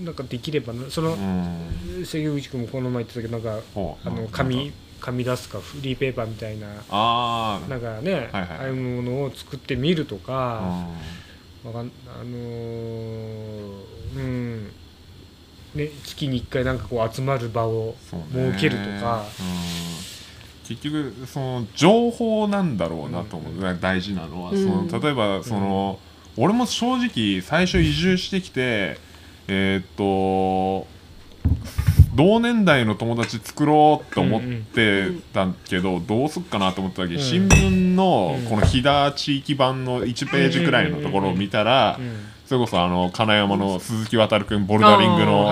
なんかできればなそのうん。関口君もこの前言ってたけどなんかあの紙紙出すかフリーペーパーみたいななんかね、はいはいああいうものを作ってみるとか、あわかんあのーうん。ね月に1回なんかこう集まる場を設けるとか、うん。結局その情報なんだろうなと思う、大事なのは、うん。その例えばその、俺も正直最初移住してきてえーっと同年代の友達作ろうと思ってたけど、どうすっかなと思った時、うん。新聞のうん。この飛騨地域版の1ページくらいのところを見たら、うんそれこそあの金山の鈴木航君ボルダリングの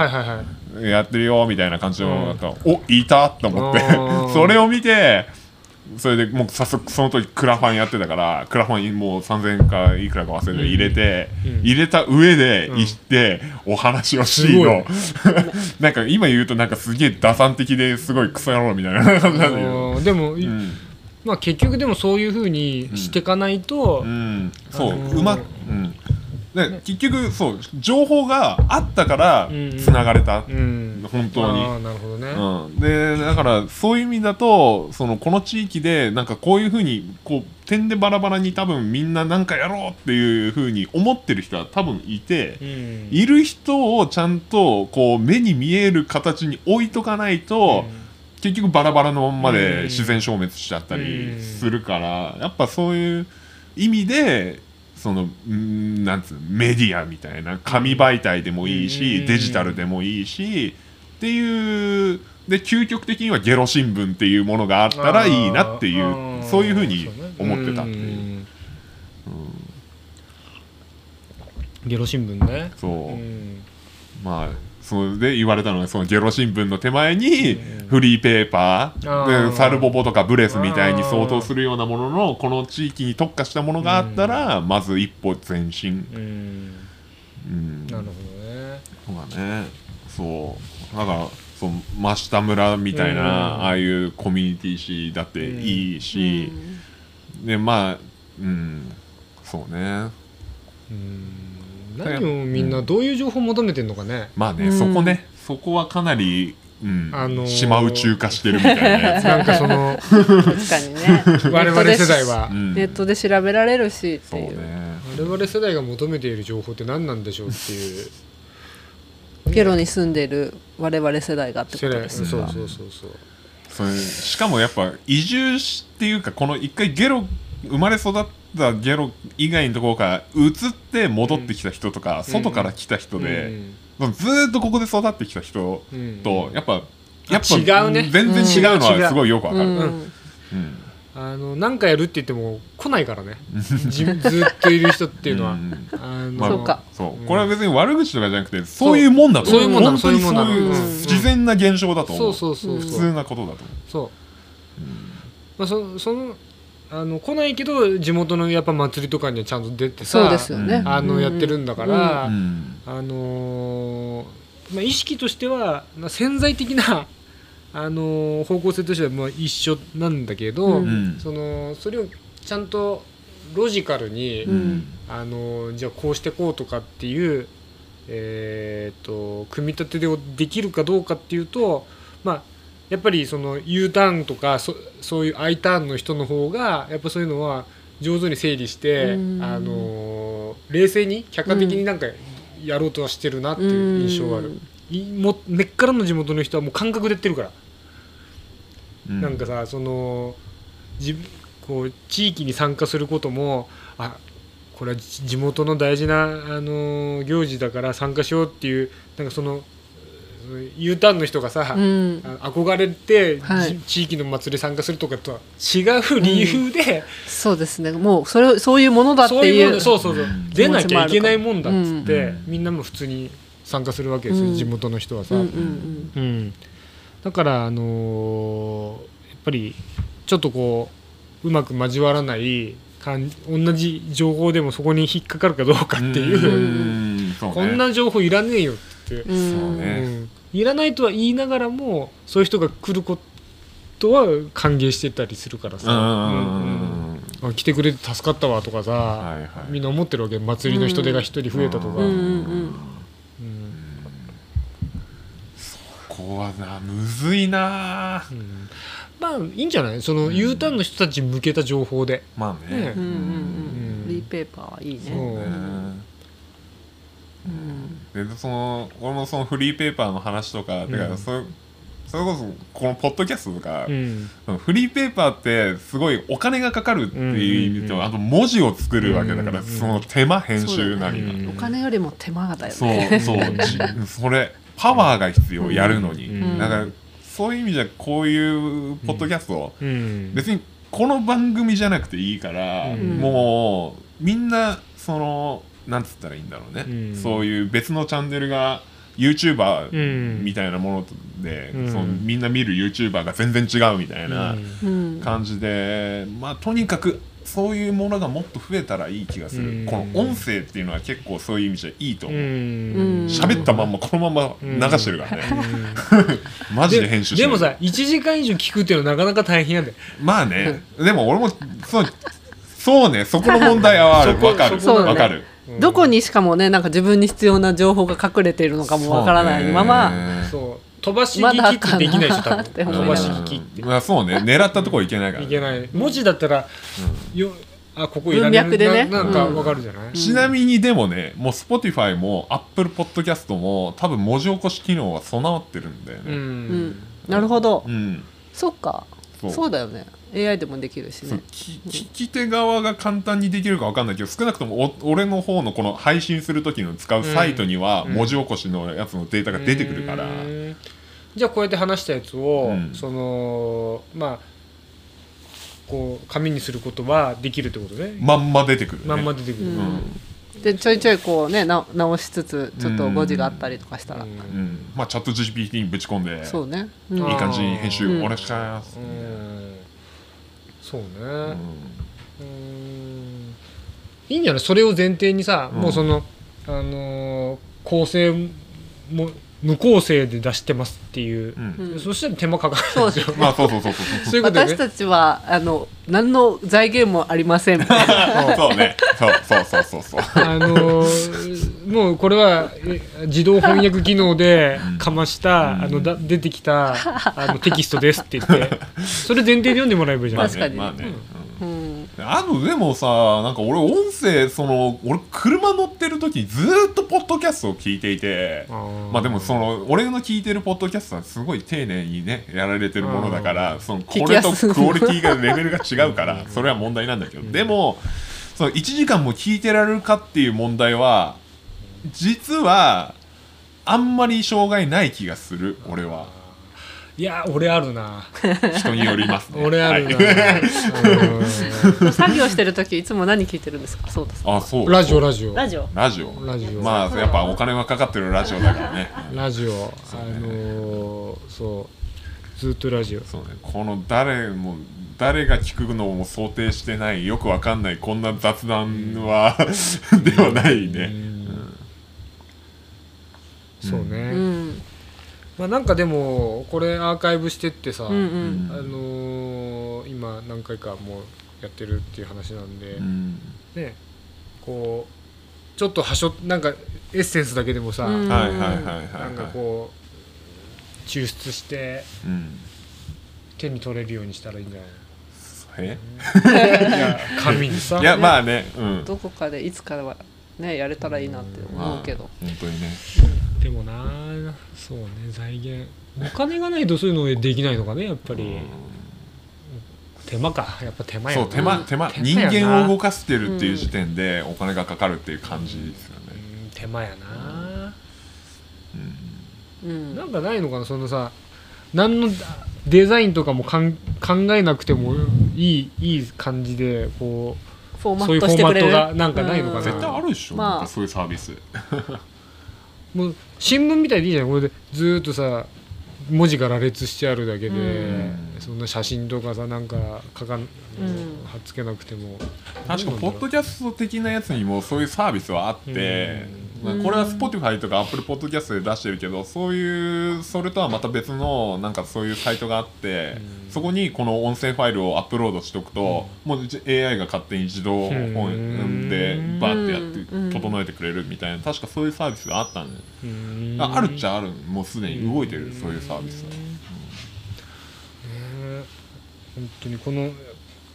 やってるよみたいな感じのおいたと思って。(laughs) それを見てそれでもう早速その時クラファンやってたからクラファンもう3000かいくらか忘れて入れて、うん。入れた上でうん行ってお話をしい。のなんか今言うとなんかすげえ打算的ですごいクソ野郎みたいな感じなんだけど、あーでも、うん。まあ結局でもそういうふうにしていかないと、うん、そう、あのーう。まく、うん、で結局そう情報があったからうんつながれた、うん。本当に。あーなるほどね、うん、でだからそういう意味だとそのこの地域でなんかこういうふうにこう点でバラバラに多分みんななんかやろうっていうふうに思ってる人は多分いて、うん。いる人をちゃんとこう目に見える形に置いとかないと、結局バラバラのまんまうん。で自然消滅しちゃったりうん。するから、やっぱそういう意味でそのうんなんつうのメディアみたいな紙媒体でもいいし、うん。デジタルでもいいしっていうで究極的にはゲロ新聞っていうものがあったらいいなっていうそういうふうに思ってたっていう。ん。ゲロ新聞ね。そう、うん。まあそれで言われたのがそのゲロ新聞の手前にフリーペーパあー。サルボボとかブレスみたいに相当するようなもののこの地域に特化したものがあったらまず一歩前進、うん。うん、なるほどね。そうだね。そう。だからそう真下村みたいな、うん。ああいうコミュニティ誌だっていいし、でまあうん。そうね。うん何をみんなどういう情報を求めてんのかね。まあね、うん。そこね。そこはかなり、うんあのー島宇宙化してるみたいなやつ。(laughs) なんかその確かにね。(laughs) 我々世代は。うん。ネットで調べられるしっていう。そうね。我々世代が求めている情報って何なんでしょうっていう。ゲロに住んでる我々世代がってことですかそうそうそうそれしかもやっぱ移住しっていうかこの一回ゲロ生まれ育ったゲロ以外のところから移って戻ってきた人とか、外から来た人で、ずーっとここで育ってきた人うん。と、やっぱやっぱ違うね。全然違うのはすごいよくわかる、うん。うん。あの何かやるって言っても来ないからね。じずっといる人っていうのは、うん。あのまあそうか。そう。これは別に悪口とかじゃなくてそういうもんだと。思そういうもんなの本当にそういうもんなのいう自然な現象だと思う。そうそうそう普そう。通なことだと思そう、まあ、そそのあの来ないけど地元のやっぱ祭りとかにはちゃんと出てさそうですよね、うんあのやってるんだから、う、うん。あのーまあ、意識としてはまあ潜在的な、あのー方向性としてはまあ一緒なんだけど、うんうん。そのそれをちゃんとロジカルに、うん。あのーじゃあこうしてこうとかっていう、えー、と組み立てでできるかどうかっていうと、まあ、やっぱりその U ターンとかそそういう I ターンの人の方がやっぱそういうのは上手に整理して、うん。あのー冷静に客観的になんかやろうとはしてるなっていう印象はある、いも根っからの地元の人はもう感覚でやってるから、うん。なんかさそのじこう地域に参加することもあこれは地地元の大事な、あのー行事だから参加しようっていうなんかその U ターンの人がさ、うん。あ憧れて、はい。じ地域の祭り参加するとかとは違う理由で、そうですね。もうそれそういうものだってそういうそうそうそう、うん。出なきゃいけないもんだっつって、うん。みんなも普通に参加するわけですよ、うん。地元の人はさ。うんうんうん。だから、あのーやっぱりちょっとこううまく交わらない感同じ情報でもそこに引っかかるかどうかっていう、うん。そうね。こんな情報いらねえよって、うんうん。そうね。うんいらないとは言いながらもそういう人が来ることは歓迎してたりするからさ、うんうん。来てくれて助かったわとかさ、はいはい。みんな思ってるわけ祭りの人手が一人増えたとか、うん。うんうんうん。ここはなむずいな。うん。まあいいんじゃない？その U ターンの人たちに向けた情報で、まあね。ね。うんうんうん。うん。フリーペーパーはいいそう。ね。ねうんでその俺もそのフリーペーパーの話とか、うん。てかそれそれこそこのポッドキャストとか、うん。フリーペーパーってすごいお金がかかるっていう意味と、うんあと文字を作るわけだから、うんその手間編集なりうんお金よりも手間だよそうねそうじそれパワーが必要、やるのに、うん。だからそういう意味じゃこういうポッドキャスト、うん。別にこの番組じゃなくていいから、うん。もうみんなそのなんつったらいいんだろうね、うん。そういう別のチャンネルが YouTuber うん。みたいなもので、うん。そのみんな見る YouTuber が全然違うみたいなうん。感じで、まあとにかくそういうものがもっと増えたらいい気がする、うん。この音声っていうのは結構そういう意味じゃいいと思う、うん。喋ったまんまこのまま流してるからね、(laughs) マジで編集してるでもさ1時間以上聞くっていうのはなかなか大変やでまあね、でも俺もそうそうね。そこの問題はある。そこわかる。そどこにしかもねなんか自分に必要な情報が隠れているのかもわからない。ままそう。飛ばし聞きってできないでしょ多かなって分飛ばし聞きって。まあそうね。狙ったところいけないから。いけない。文字だったらよあここいら文脈でね。ななんかわかるじゃない？ちなみにでもねもう Spotify も Apple Podcast も多分文字起こし機能は備わってるんだようね。うん。ん。なるほど。うん、そっか。そう。そうだよね AI でもできるしね。き聞き手側が簡単にできるか分かんないけど少なくともお俺の方のこの配信する時の使うサイトにはうん。文字起こしのやつのデータが出てくるから、うん。じゃあこうやって話したやつを、うん。そのまあこう紙にすることはできるってことね、まんま出てくる、ね、まんま出てくる、ううん。んでちょいちょいこうねな直しつつちょっと誤字があったりとかしたら、うん。まあチャット GPT にぶち込んでそうね、うん。いい感じに編集うん。お願いします、うんそうね、うん。うん。いいんじゃない？それを前提にさ、うんもうそのあのー構成も無構成で出してますっていう。う、ん。うんそしたら手間かかるそうですまあそうそうそうそう。私たちはあの何の財源もありません。(laughs) そうね。そうそうそうそう。そうあのーもうこれはえ自動翻訳機能でかました、うん。あのだ出てきたあのテキストですって言って。それ前提で読んでもらえばいいじゃない確かに。まあね、まあね。うんうんあとでもさなんか俺音声その俺車乗ってる時ずーっとポッドキャストを聞いていて。まあでもその俺の聞いてるポッドキャストはすごい丁寧にねやられてるものだからそのこれとクオリティがレベルが違うからそれは問題なんだけど。でもその1時間も聞いてられるかっていう問題は実はあんまり障害ない気がする俺はいや俺あるな。人によりますね。(laughs) 俺あるな、はい。うん。作業してる時いつも何聞いてるんですか？そうです。あそう。ラジオラジオ。ラジオ。ラジオ。ラジオ。まあやっぱお金がかかってるラジオだからね。ラジオ、あのーそう。ずっとラジオ。そうね。この誰も誰が聞くのも想定してないよくわかんないこんな雑談は (laughs) ではないね。そうね、うんまあなんかでもこれアーカイブしてってさ、うんうん。あのー今何回かもうやってるっていう話なんで、うん。ねこうちょっとはしょなんかエッセンスだけでもさ、うん。なんかはいこう抽出してうん。手に取れるようにしたらいいんじゃない？え？いや紙にさ。いやまあねうん。どこかでいつかはねやれたらいいなって思うけど、まあ本当にね。でもなそうね財源。お金がないとそういうのできないのかねやっぱり、手間か。やっぱ手間やな。そう手間手間。手人間を動かしてるっていう時点でお金がかかるっていう感じですよね。うん手間やな、うん。なんかないのかなそのさ何のデザインとかもかん考えなくてもいいいい感じでこフォーマそういうフォーマットットしてくれるがなんかないのかな。うん。絶対あるでしょ。まあ。なんかそういうサービス。う (laughs) もう新聞みたいでいいじゃん。これでずーっとさ文字が羅列してあるだけで、うんそんな写真とかさなんかかかん、ん。貼っつけなくても。確かポッドキャスト的なやつにもそういうサービスはあって、これは Spotify とか Apple Podcast で出してるけどそういうそれとはまた別のなんかそういうサイトがあって、うん。そこにこの音声ファイルをアップロードしておくと、もうじ AI が勝手に自動本でバーってやってうん。整えてくれるみたいな確かそういうサービスがあったんで、うん。ああるっちゃあるもうすでに動いてるそういうサービスは。本当にこの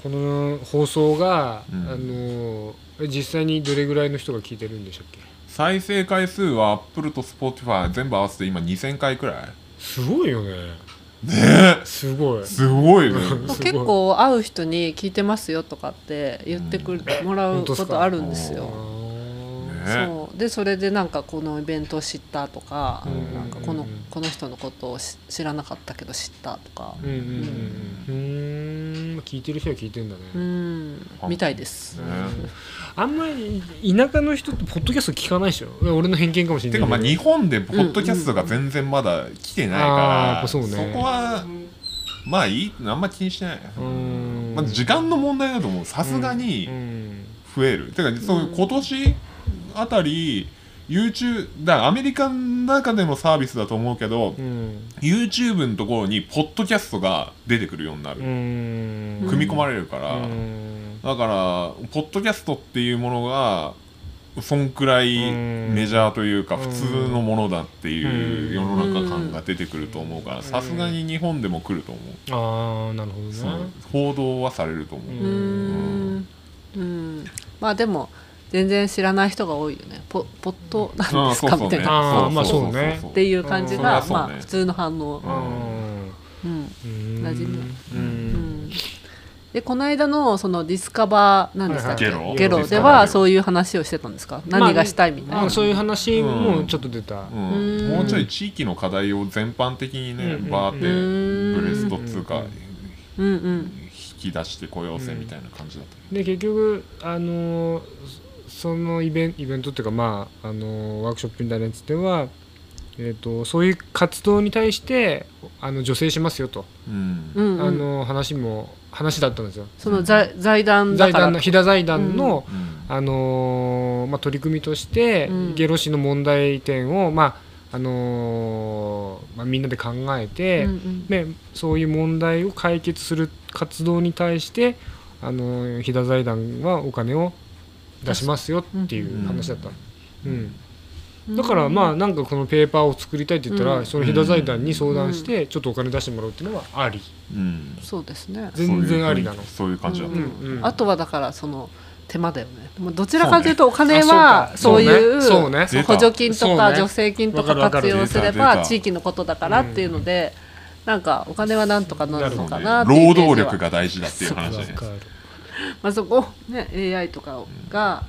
この放送が、うん。あの実際にどれぐらいの人が聞いてるんでしたっけ？再生回数は Apple と Spotify 全部合わせて今2000回くらい。すごいよね。ね。すごい。えすごいね。(laughs) すごい。結構会う人に聞いてますよとかって言ってくるもらうことあるんですあよ。ね。そう。でそれでなんかこのイベントを知ったとか、うん。なんかこのこの人のことをし知らなかったけど知ったとか。ー、うんうんうん。うん。聞いてる人は聞いてんだね、うん、みたいです。ね。あんまり田舎の人ってポッドキャスト聞かないでしょ？俺の偏見かもしれないてかまあ日本でポッドキャストが全然まだ来てないから、そうね。こはまあいいあんま気にしてない、うん。まあ、時間の問題だと思う。さすがにうん。増える、てかそういう今年あたり YouTube だアメリカの中でのサービスだと思うけど、うん。YouTube のところにポッドキャストが出てくるようになる、うん。組み込まれるから、うん。だからポッドキャストっていうものがそんくらいうん。メジャーというかうん。普通のものだっていううん世の中感が出てくると思うからさすがに日本でも来ると思う、ああなるほどそうね報道はされると思う、う。うん。うん。まあでも全然知らない人が多いよね。ポポットなんですか？みたいな。あーまあそうね。っていう感じがまあ普通の反応。う、ん。馴染むううん。んでこの間のそのディスカバーなんでしたっけ、はいはい。ゲロ。ゲロ。はそういう話をしてたんですか？何がしたいみたいな、まあそういう話もちょっと出た、うん。うん。もうちょい地域の課題を全般的にね、うんバーってうんブレストっつうか、うん。うんうん。引き出してこようぜみたいな感じだった、で結局あのそそのイベンイベントっていうかまああのワークショップみたいなやつでは、えー、とそういう活動に対してあの助成しますよと、うん。あの話も話だったんですよ。その財財団だ財から。団の飛騨財団の、うん。あのーまあ、取り組みとして、うん。ゲロ市の問題点を、まああのーまあ、みんなで考えて、うんうん。でそういう問題を解決する活動に対して、あのー飛騨財団はお金を出しますよっていう話だった、うん。だからまあなんかこのペーパーを作りたいって言ったら、うん。その飛騨財団に相談してちょっとお金出してもらうっていうのはあり、うん。そうですね、全然ありなの。そういう感じだった、うんうんうん。あとはだからその手間だよね。どちらかというとお金あはそういう補助金とか助成金とか活用すれば地域のことだからっていうのでなんかお金はなんとかなるのかなっていうイメージは。労働力が大事だっていう話でわかる (laughs) まあそこね AI とかが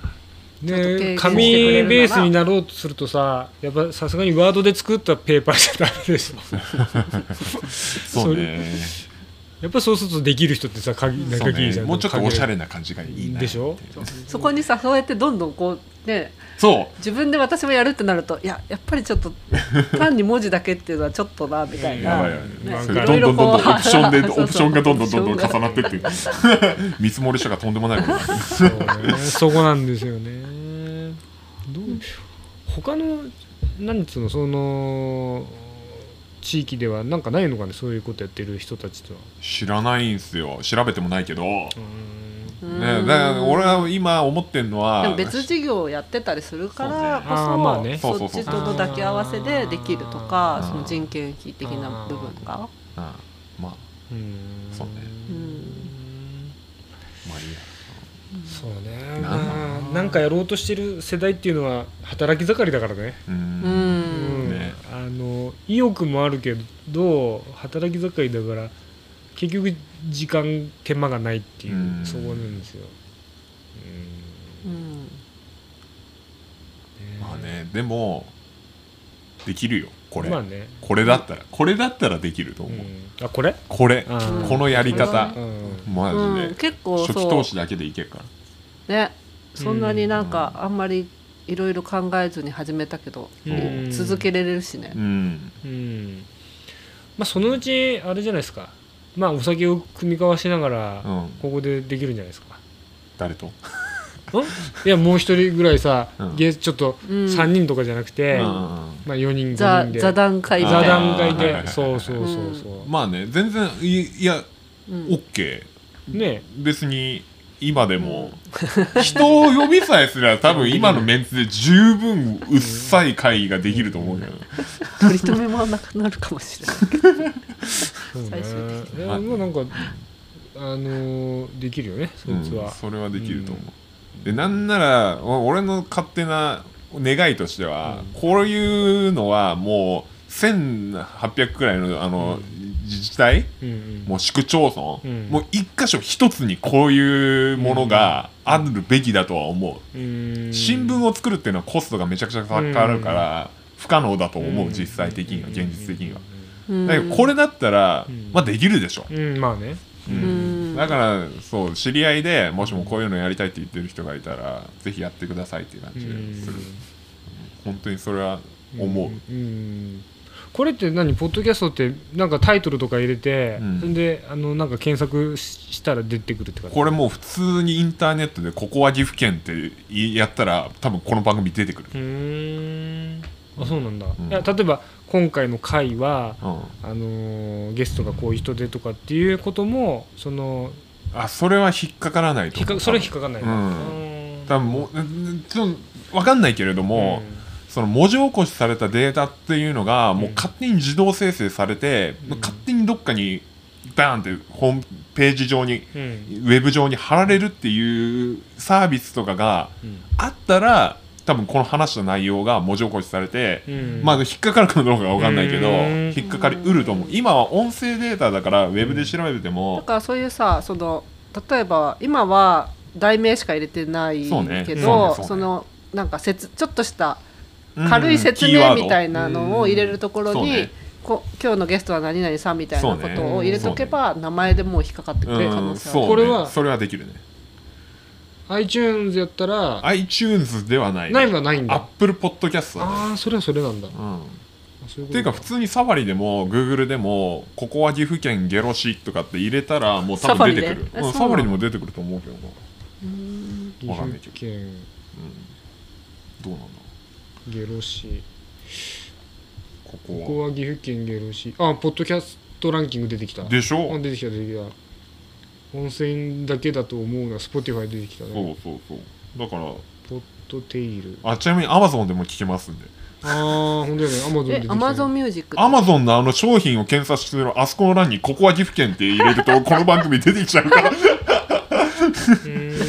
ね紙ベースになろうとするとさやっぱさすがにワードで作ったペーパーじゃダメでしょ (laughs) そうね。やっぱそうするとできる人ってさ鍵なんそうかいいじゃん。ねもうちょっとおしゃれな感じがいいなでしょ？そこにさそうやってどんどんこうねそう。自分で私もやるってなるといややっぱりちょっと (laughs) 単に文字だけっていうのはちょっとなみたいな。どんどんどんどんオプションでそうそうオプションがどんどんどんどん重なってって見積もり書がとんでもないことそうねそこなんですよね。どう他の何つうのその地域ではなんかないのかねそういうことやってる人たちとは。知らないんすよ。調べてもないけど、ね、うんだから俺は今思ってんのはでも別事業をやってたりするからこそうね。あーまあね。そそっちとの抱き合わせでできるとかその人件費的な部分が、うん。まあうんそうね。うん、まあいいや。そうね。まあなんかやろうとしてる世代っていうのは働き盛りだからね。ううん。ん。ね。あの意欲もあるけど働き盛りだから結局時間手間がないっていう、うん。そこなんですよ、うん。うん。まあねでもできるよこれ、まあね、これだったら。これだったらできるとう思う、ん、あこれ？これ。このやり方。うん。マジで、うん結構初期投資だけでいけるから。ね。そんなになんかあんまりいろいろ考えずに始めたけど、うん。続けれるしね。う、ん。うん。まあそのうちあれじゃないですかまあお酒を酌み交わしながらうん。ここでできるんじゃないですか、誰と？ん？いやもう一人ぐらいさ、うん。ゲスちょっとうん。3人とかじゃなくて、うんまあ4人5座人で。座談会み座たいな。談会であーはいはいはい。そうそうそうそう、まあね全然いいやうん。OK ね。別に今でも、人を呼びさえすれば多分今のメンツで十分うっさい会議ができると思うけど、取り留めもなくなるかもしれないそうね。最終的い。やまあなんかあのーできるよねそいつは、うん。それはできると思う、でなんならお俺の勝手な願いとしては、こういうのはもう1800くらいのあの、自治体？うんうん。もう市区町村、うん。もう一箇所一つにこういうものがあるべきだとは思う、うん。新聞を作るっていうのはコストがめちゃくちゃかかるから、不可能だと思う、うん。実際的には現実的には、うん。だけどこれだったら、うん。まあできるでしょ、うん。まあね。だからそう知り合いでもしもこういうのやりたいって言ってる人がいたらぜひやってくださいっていう感じでする、本当にそれは思う、うんこれって何？ポッドキャストってなんかタイトルとか入れて、うん。それであのなんか検索ししたら出てくるってこれもう普通にインターネットで「ここは岐阜県」ってやったら多分この番組出てくる、うーん。あそうなんだ、うん。いや例えば今回の回はうん、あのーゲストがこういう人でとかっていうこともそのあそれは引っかからないとそれは引っかかんないな。うん。うん。多分もううんちょっと分かんないけれども、その文字起こしされたデータっていうのがもう勝手に自動生成されて、うん。勝手にどっかにバーンってホームページ上にウェブ上に貼られるっていうサービスとかがうん。あったら多分この話した内容が文字起こしされて、うん。まあ引っかかるかどうかが分かんないけどうん。引っかかりうると思う。今は音声データだからウェブで調べてだもからそういうさその例えば今は題名しか入れてないけどそのなんか説ちょっとしたうん軽い説明みたいなのを入れるところに、こ今日のゲストは何々さんみたいなことを入れとけば、名前でもう引っかかってくれる可能性ある、うんそうね。これは？それはできるね。iTunes やったら iTunes ではない。ないはないんだ。Apple Podcast だねああそれはそれなんだ。うん。うていうか普通にサファリでも Google でもここは岐阜県ゲロ市とかって入れたらもう多分出てくる。うんサフうなの？サファリでも出てくると思うけどな。岐わかんないけど。阜県。どうなんだゲロ市ここは。ここは岐阜県ゲロ市あポッドキャストランキング出てきた。でしょあ出てきた出てきた。温泉だけだと思うのは Spotify 出てきたそねうそうそう。だから。ポッドテイル。あちなみに Amazon でも聞けますんで。ああほんとやね。てきたね。えアマゾンミュージック Amazon のあの商品を検索してるあそこの欄にここは岐阜県って入れるとこの番組出てきちゃうから。(laughs) うーん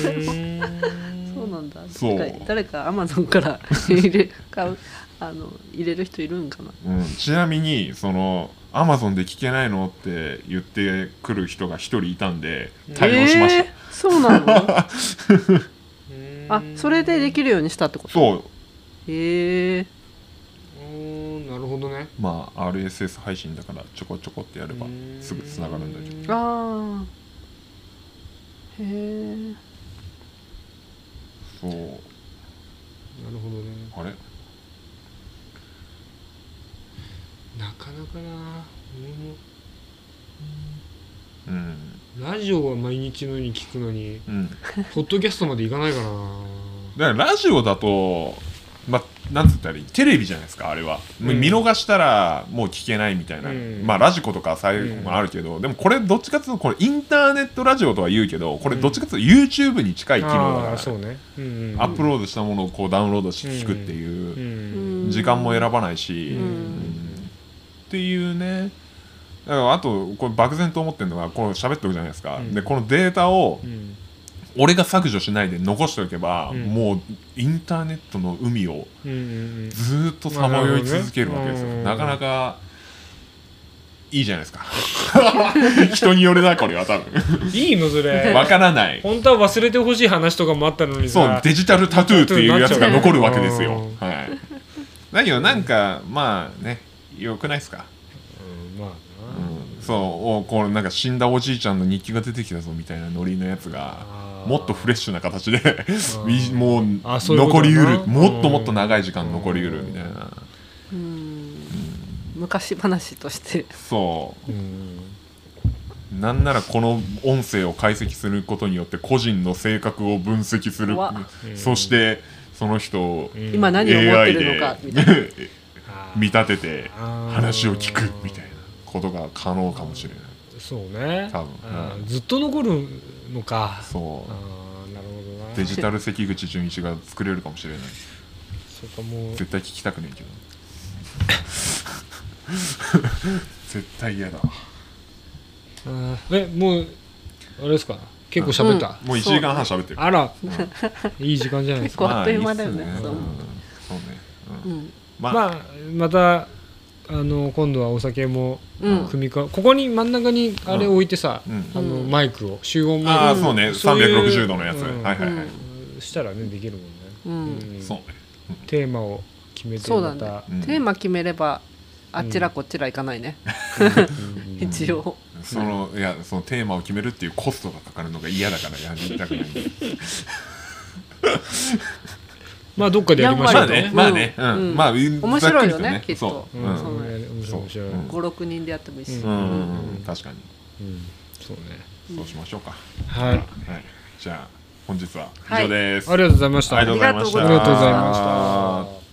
そう。誰かアマゾンから (laughs) 入れ買うあの入れる人いるんかな。うん、ちなみにその Amazon で聞けないのって言ってくる人が一人いたんで対応しました、えーそうなの？(laughs) あうんそれでできるようにしたってこと？そう。へえうーんなるほどね。まあ RSS 配信だからちょこちょこってやればうんすぐつながるんだけど。ああへえそうなるほどね。あれ？なかなかな俺も。うん。ラジオは毎日のように聞くのにうん。ポッドキャストまでいかないかな。だからラジオだとまあなんつったらいい？テレビじゃないですかあれは、もう見逃したらもう聞けないみたいな、うん。まあラジコとか最後もあるけど、でもこれどっちかっていうとこれインターネットラジオとは言うけどこれどっちかっていうと YouTube に近い機能だから、ね。うんうんアップロードしたものをこうダウンロードして聞くっていうう、んん時間も選ばないし、うん。うんっていうね。だからあとこれ漠然と思ってるのがこう喋ってるじゃないですか、うん。でこのデータをうん俺が削除しないで残しておけば、うん。もうインターネットの海をずーっとさまよい続けるわけですよ、なかなかいいじゃないですか。(laughs) 人によるなこれは多分。うんいいのそれ。わからない。本当は忘れてほしい話とかもあったのにさ。そうデジタルタトゥーっていうやつが残るわけですよ。う、はい、だけどなんかまあねよくないですか、そうおこうなんか死んだおじいちゃんの日記が出てきたぞみたいなノリのやつがもっとフレッシュな形でもう残りうるもっともっと長い時間残りうるみたいな。うん。昔話として。そう。なんならこの音声を解析することによって個人の性格を分析する。そしてその人をうん。今何を思ってるのかみたいな。見立てて話を聞くみたいなことが可能かもしれない。そうね。多分。うんずっと残るのか。そう。なるほどな。デジタル関口純一が作れるかもしれない。そうかもう絶対聞きたくないけど。(laughs) 絶対嫌だ。えもうあれですか？結構喋った、もう1時間半喋ってる。あら。(laughs) いい時間じゃないですか。結構あっという間だよね。そうまあいいっすう。んそうね。うん。うん。まあ。まあまたあの今度はお酒もうん。組みかここに真ん中にあれ置いてさ、うん。あのうん。マイクを集音マイクああそうね。そういう。360度のやつうん。はいはいはい。うん。したらねできるもんね、うん。ん。そうね。テーマを決めてそうだね。また、うん。テーマ決めればあちらこちら行かないね、うん。(laughs) 一応。そのいやそのテーマを決めるっていうコストがかかるのが嫌だからやりたくない (laughs) まあどっかでやりましょうまあねまあね。ううん。んまあ面白いよねきっとそううんうんそう。ね面白い面白い、そう。うん56人でやってもいいし、うん。確かに。うん。そうね。そうしましょうか。はい。はい。じゃあ本日は以上です。ありがとうございました。ありがとうございました。ありがとうございました